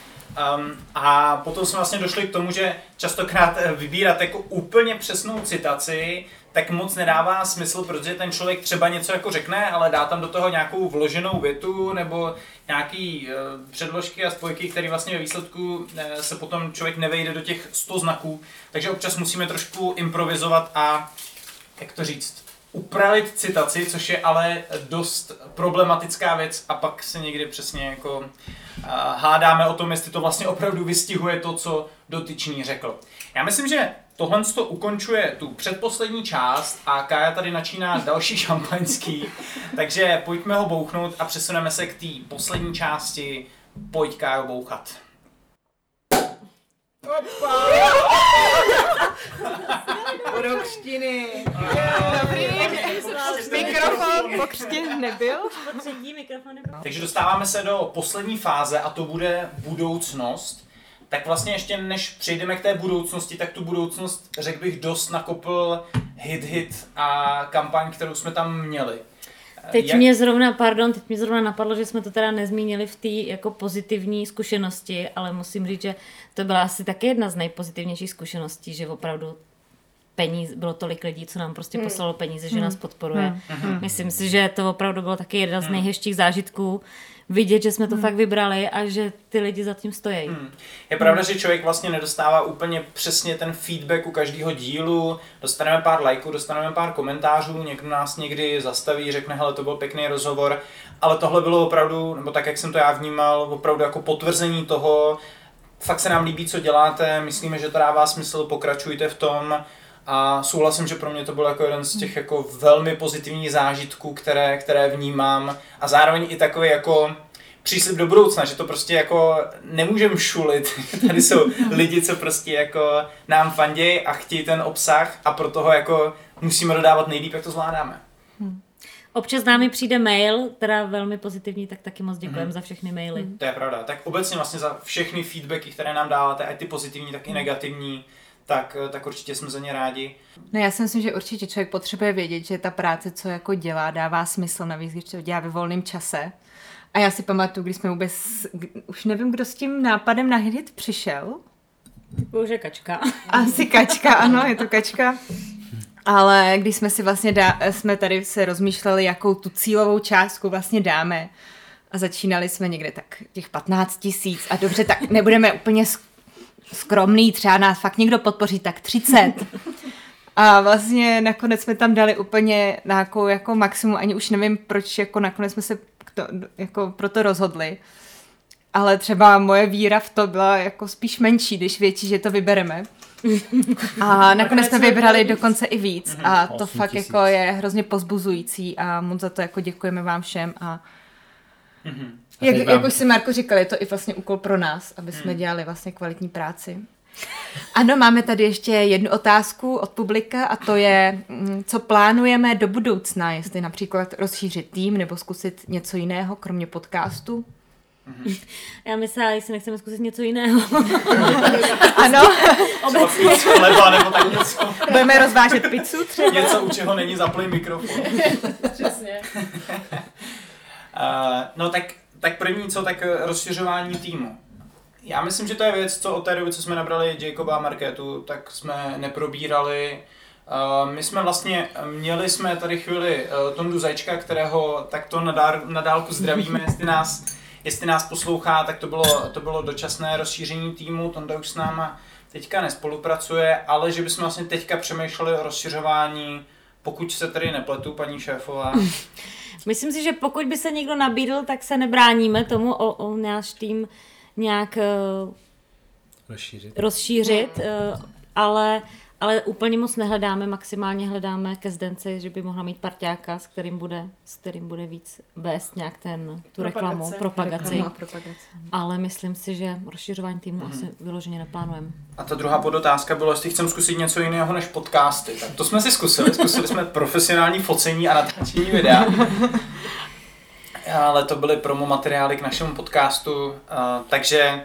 Um, a potom jsme vlastně došli k tomu, že častokrát eh, vybírat jako úplně přesnou citaci, tak moc nedává smysl, protože ten člověk třeba něco jako řekne, ale dá tam do toho nějakou vloženou větu nebo nějaký uh, předložky a spojky, které vlastně ve výsledku uh, se potom člověk nevejde do těch 100 znaků. Takže občas musíme trošku improvizovat a, jak to říct, upravit citaci, což je ale dost problematická věc a pak se někdy přesně jako uh, hádáme o tom, jestli to vlastně opravdu vystihuje to, co dotyčný řekl. Já myslím, že tohle to ukončuje tu předposlední část a Kája tady načíná další <laughs> šampaňský, takže pojďme ho bouchnout a přesuneme se k té poslední části. Pojď Kájo bouchat. Podokštiny. <laughs> Dobrý, mikrofon pokřtěn nebyl. Takže dostáváme se do poslední fáze a to bude budoucnost. Tak vlastně ještě než přejdeme k té budoucnosti, tak tu budoucnost, řekl bych, dost nakopl hit hit a kampaň, kterou jsme tam měli. Teď Jak- mě zrovna, pardon, teď mě zrovna napadlo, že jsme to teda nezmínili v té jako pozitivní zkušenosti, ale musím říct, že to byla asi taky jedna z nejpozitivnějších zkušeností, že opravdu peníze, bylo tolik lidí, co nám prostě Hmm. poslalo peníze, že nás podporuje. Hmm. Myslím si, že to opravdu bylo taky jeden z nejhezčích zážitků, vidět, že jsme to fakt vybrali a že ty lidi za tím stojí. Hmm. Je pravda, že člověk vlastně nedostává úplně přesně ten feedback u každého dílu. Dostaneme pár lajků, dostaneme pár komentářů, někdo nás někdy zastaví, řekne, hele, to byl pěkný rozhovor, ale tohle bylo opravdu, nebo tak, jak jsem to já vnímal, opravdu jako potvrzení toho, fakt se nám líbí, co děláte, myslíme, že to dává smysl, pokračujte v tom. A souhlasím, že pro mě to byl jako jeden z těch jako velmi pozitivních zážitků, které, které vnímám. A zároveň i takový jako příslip do budoucna, že to prostě jako nemůžem šulit. <laughs> Tady jsou lidi, co prostě jako nám fandějí a chtějí ten obsah a proto ho jako musíme dodávat nejlíp, jak to zvládáme. Občas námi přijde mail, teda velmi pozitivní, tak taky moc děkujeme Mhm. za všechny maily. To je pravda. Tak obecně vlastně za všechny feedbacky, které nám dáváte, ať ty pozitivní, tak i negativní, tak, tak určitě jsme za ně rádi. No já si myslím, že určitě člověk potřebuje vědět, že ta práce, co jako dělá, dává smysl, navíc když to dělá ve volném čase. A já si pamatuju, když jsme vůbec, už nevím, kdo s tím nápadem na hit přišel. Bože, kačka. <laughs> Asi kačka, ano, je to kačka. Ale když jsme si vlastně dá, jsme tady se rozmýšleli, jakou tu cílovou částku vlastně dáme a začínali jsme někde tak těch 15 tisíc a dobře, tak nebudeme úplně sk- skromný, třeba nás fakt někdo podpoří, tak 30. A vlastně nakonec jsme tam dali úplně nějakou jako maximum, ani už nevím, proč jako nakonec jsme se to, jako pro to rozhodli. Ale třeba moje víra v to byla jako spíš menší, když větší, že to vybereme. A <laughs> nakonec jsme vybrali dokonce i víc a to fakt jako je hrozně pozbuzující a moc za to jako děkujeme vám všem a jak, teď vám- jak už si Marko říkal, je to i vlastně úkol pro nás, aby jsme dělali vlastně kvalitní práci. Ano, máme tady ještě jednu otázku od publika a to je, mm, co plánujeme do budoucna, jestli například rozšířit tým nebo zkusit něco jiného, kromě podcastu. Já myslela, jestli nechceme zkusit něco jiného. <laughs> Ano, <laughs> víc chleba nebo tak něco. budeme rozvážet pizzu třeba. Něco, u čeho není zaplý mikrofon. <laughs> Přesně. Uh, no tak, tak první co, tak eh, rozšiřování týmu. Já myslím, že to je věc, co od té doby, co jsme nabrali Jacoba a Marketu, tak jsme neprobírali. Uh, my jsme vlastně, měli jsme tady chvíli uh, Tondu Zajčka, kterého takto na, dálku zdravíme, <laughs> jestli nás, jestli nás poslouchá, tak to bylo, to bylo dočasné rozšíření týmu, Tonda už s náma teďka nespolupracuje, ale že bychom vlastně teďka přemýšleli o rozšiřování, pokud se tady nepletu, paní šéfová, <laughs> Myslím si, že pokud by se někdo nabídl, tak se nebráníme tomu o, o náš tým nějak uh, Rozšířit. rozšířit, uh, ale, ale úplně moc nehledáme, maximálně hledáme ke Zdence, že by mohla mít parťáka, s kterým bude, s kterým bude víc vést nějak ten, tu reklamu, Propagace. propagaci. Reklama propagace. Ale myslím si, že rozšiřování týmu asi vyloženě neplánujeme. A ta druhá podotázka byla, jestli chcem zkusit něco jiného než podcasty. Tak to jsme si zkusili. Zkusili jsme profesionální focení a natáčení videa. <laughs> Ale to byly promo materiály k našemu podcastu, a, takže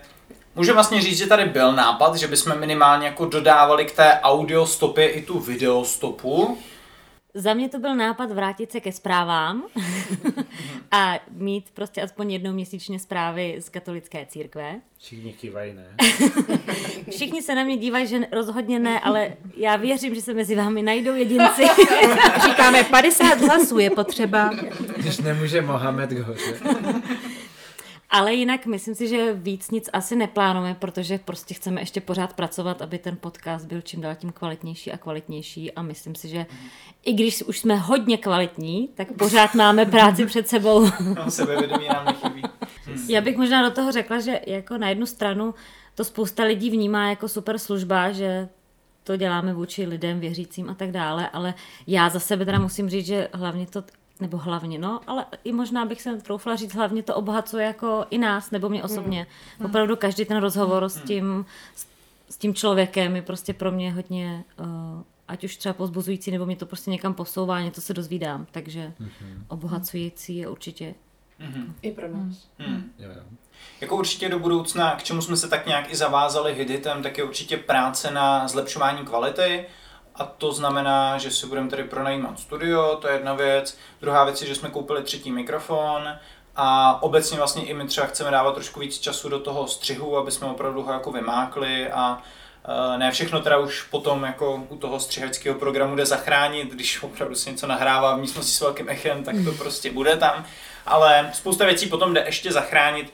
můžu vlastně říct, že tady byl nápad, že bychom minimálně jako dodávali k té audio stopě i tu video stopu. Za mě to byl nápad vrátit se ke zprávám <laughs> a mít prostě aspoň jednou měsíčně zprávy z katolické církve. Všichni kývají, ne? <laughs> Všichni se na mě dívají, že rozhodně ne, ale já věřím, že se mezi vámi najdou jedinci. Říkáme 50 hlasů je potřeba. Když nemůže Mohamed k hoře. <laughs> Ale jinak myslím si, že víc nic asi neplánujeme, protože prostě chceme ještě pořád pracovat, aby ten podcast byl čím dál tím kvalitnější a kvalitnější a myslím si, že i když už jsme hodně kvalitní, tak pořád máme práci <laughs> před sebou. No, sebevědomí nám nechybí. <laughs> Já bych možná do toho řekla, že jako na jednu stranu to spousta lidí vnímá jako super služba, že to děláme vůči lidem, věřícím a tak dále, ale já za sebe teda musím říct, že hlavně to, nebo hlavně, no, ale i možná bych se troufla říct, hlavně to obohacuje jako i nás, nebo mě osobně. Opravdu každý ten rozhovor s tím, s, s tím člověkem je prostě pro mě hodně, uh, ať už třeba pozbuzující, nebo mě to prostě někam posouvá, něco se dozvídám, takže obohacující je určitě I pro nás. Hmm. Jo, jo. Jako určitě do budoucna, k čemu jsme se tak nějak i zavázali hiditem, tak je určitě práce na zlepšování kvality. A to znamená, že si budeme tady pronajímat studio, to je jedna věc. Druhá věc je, že jsme koupili třetí mikrofon a obecně vlastně i my třeba chceme dávat trošku víc času do toho střihu, aby jsme opravdu ho jako vymákli a Eh, ne všechno teda už potom jako u toho střihačského programu jde zachránit, když opravdu se něco nahrává v místnosti s velkým echem, tak to prostě bude tam. Ale spousta věcí potom jde ještě zachránit.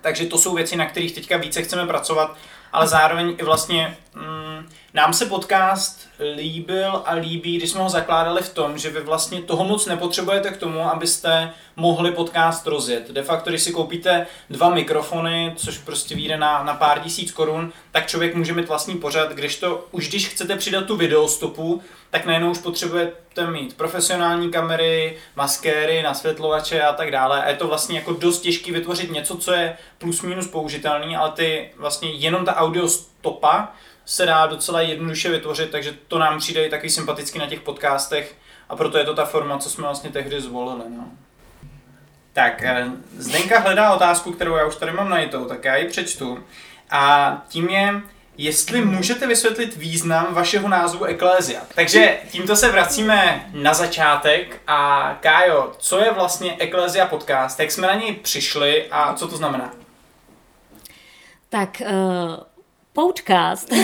Takže to jsou věci, na kterých teďka více chceme pracovat, ale zároveň i vlastně mm, nám se podcast líbil a líbí, když jsme ho zakládali v tom, že vy vlastně toho moc nepotřebujete k tomu, abyste mohli podcast rozjet. De facto, když si koupíte dva mikrofony, což prostě vyjde na, na pár tisíc korun, tak člověk může mít vlastní pořad, když to, už když chcete přidat tu videostopu, tak najednou už potřebujete mít profesionální kamery, maskéry, nasvětlovače a tak dále. A je to vlastně jako dost těžké vytvořit něco, co je plus minus použitelný, ale ty vlastně jenom ta audio stopa se dá docela jednoduše vytvořit, takže to nám přijde i takový sympatický na těch podcastech a proto je to ta forma, co jsme vlastně tehdy zvolili. No. Tak, eh, Zdenka hledá otázku, kterou já už tady mám najitou, tak já ji přečtu. A tím je, jestli můžete vysvětlit význam vašeho názvu Eklézia. Takže tímto se vracíme na začátek a Kájo, co je vlastně Eklézia podcast, jak jsme na něj přišli a co to znamená? Tak, uh, podcast. <laughs>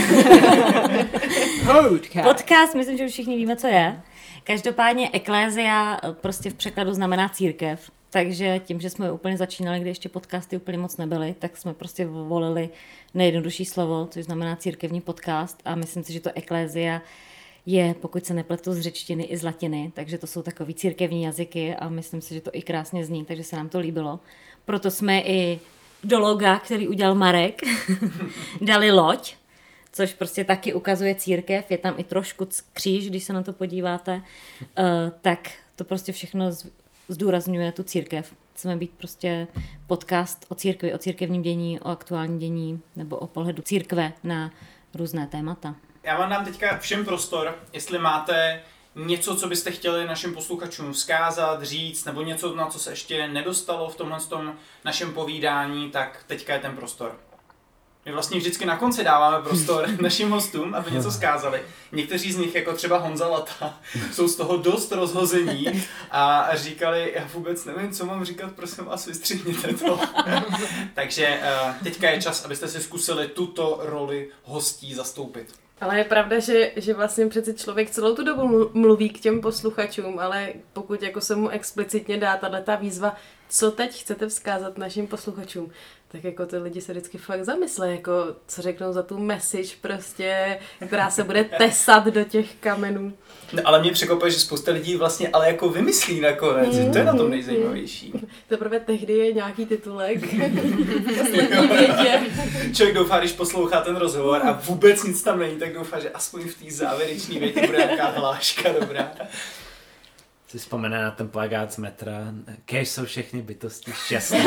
podcast. Podcast, myslím, že už všichni víme, co je. Každopádně Eklézia prostě v překladu znamená církev. Takže tím, že jsme úplně začínali, kdy ještě podcasty úplně moc nebyly, tak jsme prostě volili nejjednodušší slovo, což znamená církevní podcast a myslím si, že to eklézia je, pokud se nepletu z řečtiny i z latiny, takže to jsou takový církevní jazyky a myslím si, že to i krásně zní, takže se nám to líbilo. Proto jsme i do loga, který udělal Marek, <laughs> dali loď, což prostě taky ukazuje církev, je tam i trošku kříž, když se na to podíváte, uh, tak to prostě všechno zdůrazňuje tu církev. Chceme být prostě podcast o církvi, o církevním dění, o aktuálním dění nebo o pohledu církve na různé témata. Já vám dám teďka všem prostor, jestli máte něco, co byste chtěli našim posluchačům vzkázat, říct, nebo něco, na co se ještě nedostalo v tomhle tom našem povídání, tak teďka je ten prostor. My vlastně vždycky na konci dáváme prostor <laughs> našim hostům, aby něco zkázali. Někteří z nich, jako třeba Honza Lata, <laughs> jsou z toho dost rozhození a říkali, já vůbec nevím, co mám říkat, prosím vás, vystřihněte to. <laughs> Takže eh, teďka je čas, abyste si zkusili tuto roli hostí zastoupit. Ale je pravda, že, že vlastně přece člověk celou tu dobu mluví k těm posluchačům, ale pokud jako se mu explicitně dá tato výzva, co teď chcete vzkázat našim posluchačům, tak jako ty lidi se vždycky fakt zamyslí, jako co řeknou za tu message prostě, která se bude tesat do těch kamenů. No, ale mě překvapuje, že spousta lidí vlastně ale jako vymyslí nakonec, mm. to je na tom nejzajímavější. <laughs> Teprve tehdy je nějaký titulek. <laughs> <laughs> Člověk doufá, když poslouchá ten rozhovor a vůbec nic tam není, tak doufá, že aspoň v té závěrečné větě bude nějaká hláška dobrá si vzpomene na ten plagát z metra, kež jsou všechny bytosti šťastné. <laughs>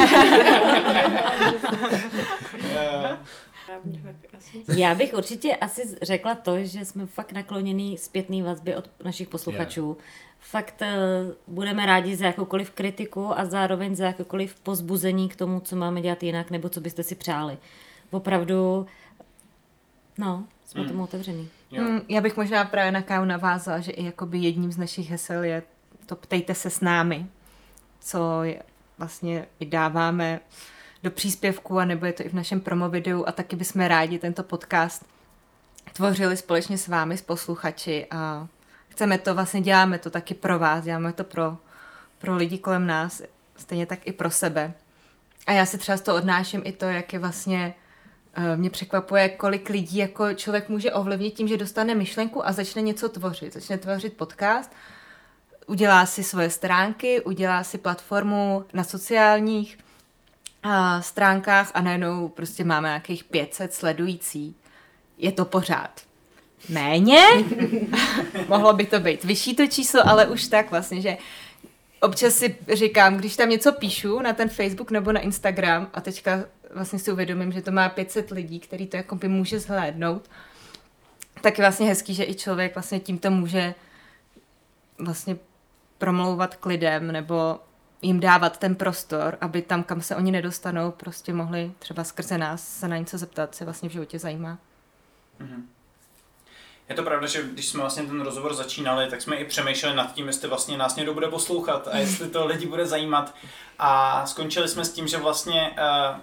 Já bych určitě asi řekla to, že jsme fakt naklonění zpětný vazby od našich posluchačů. Yeah. Fakt uh, budeme rádi za jakoukoliv kritiku a zároveň za jakoukoliv pozbuzení k tomu, co máme dělat jinak, nebo co byste si přáli. Opravdu, no, jsme mm. tomu otevření. Mm, já bych možná právě na kávu navázala, že i jakoby jedním z našich hesel je to ptejte se s námi, co je, vlastně dáváme do příspěvku, a nebo je to i v našem promo videu a taky bychom rádi tento podcast tvořili společně s vámi, s posluchači a chceme to, vlastně děláme to taky pro vás, děláme to pro, pro lidi kolem nás, stejně tak i pro sebe. A já si třeba z toho odnáším i to, jak je vlastně eh, mě překvapuje, kolik lidí jako člověk může ovlivnit tím, že dostane myšlenku a začne něco tvořit. Začne tvořit podcast udělá si svoje stránky, udělá si platformu na sociálních a stránkách a najednou prostě máme nějakých 500 sledující. Je to pořád. Méně? <laughs> Mohlo by to být vyšší to číslo, ale už tak vlastně, že občas si říkám, když tam něco píšu na ten Facebook nebo na Instagram a teďka vlastně si uvědomím, že to má 500 lidí, který to jako by může zhlédnout, tak je vlastně hezký, že i člověk vlastně tímto může vlastně promlouvat k lidem nebo jim dávat ten prostor, aby tam, kam se oni nedostanou, prostě mohli třeba skrze nás se na něco zeptat, se vlastně v životě zajímá. Mm-hmm. Je to pravda, že když jsme vlastně ten rozhovor začínali, tak jsme i přemýšleli nad tím, jestli vlastně nás někdo bude poslouchat a jestli to lidi bude zajímat. A skončili jsme s tím, že vlastně uh,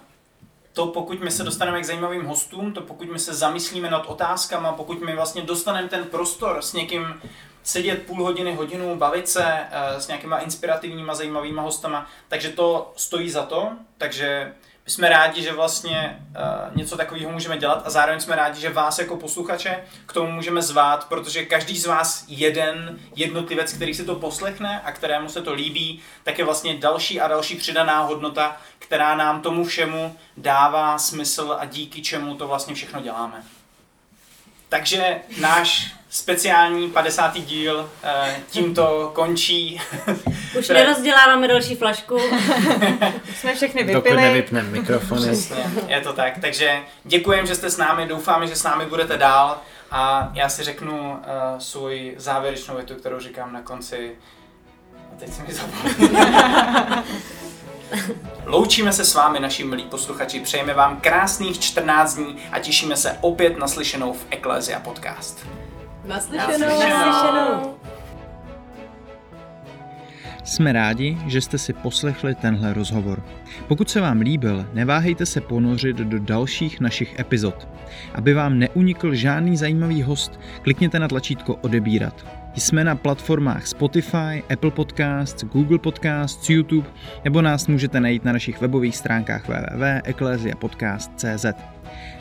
to pokud my se dostaneme k zajímavým hostům, to pokud my se zamyslíme nad otázkama, pokud my vlastně dostaneme ten prostor s někým sedět půl hodiny, hodinu, bavit se uh, s nějakýma inspirativníma, zajímavýma hostama, takže to stojí za to, takže my jsme rádi, že vlastně uh, něco takového můžeme dělat a zároveň jsme rádi, že vás jako posluchače k tomu můžeme zvát, protože každý z vás jeden jednotlivec, který si to poslechne a kterému se to líbí, tak je vlastně další a další přidaná hodnota, která nám tomu všemu dává smysl a díky čemu to vlastně všechno děláme. Takže náš speciální 50. díl eh, tímto končí. <laughs> Už Které... nerozděláváme další flašku. <laughs> Jsme všechny Dokud vypili. nevypneme mikrofony. Přesně, je to tak. Takže děkujeme, že jste s námi, doufáme, že s námi budete dál a já si řeknu uh, svůj závěrečnou větu, kterou říkám na konci. A teď se mi zapomněl. <laughs> Loučíme se s vámi, naši milí posluchači, přejeme vám krásných 14 dní a těšíme se opět naslyšenou v Eklézia Podcast. Naslyšenou. Naslyšenou. Jsme rádi, že jste si poslechli tenhle rozhovor. Pokud se vám líbil, neváhejte se ponořit do dalších našich epizod. Aby vám neunikl žádný zajímavý host, klikněte na tlačítko odebírat. Jsme na platformách Spotify, Apple Podcasts, Google Podcasts, YouTube nebo nás můžete najít na našich webových stránkách www.ecclesiapodcast.cz.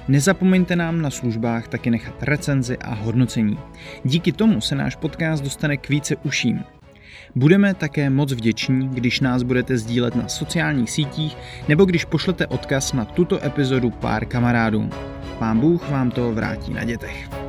Nezapomeňte nám na službách taky nechat recenzi a hodnocení. Díky tomu se náš podcast dostane k více uším. Budeme také moc vděční, když nás budete sdílet na sociálních sítích nebo když pošlete odkaz na tuto epizodu pár kamarádům. Pán Bůh vám to vrátí na dětech.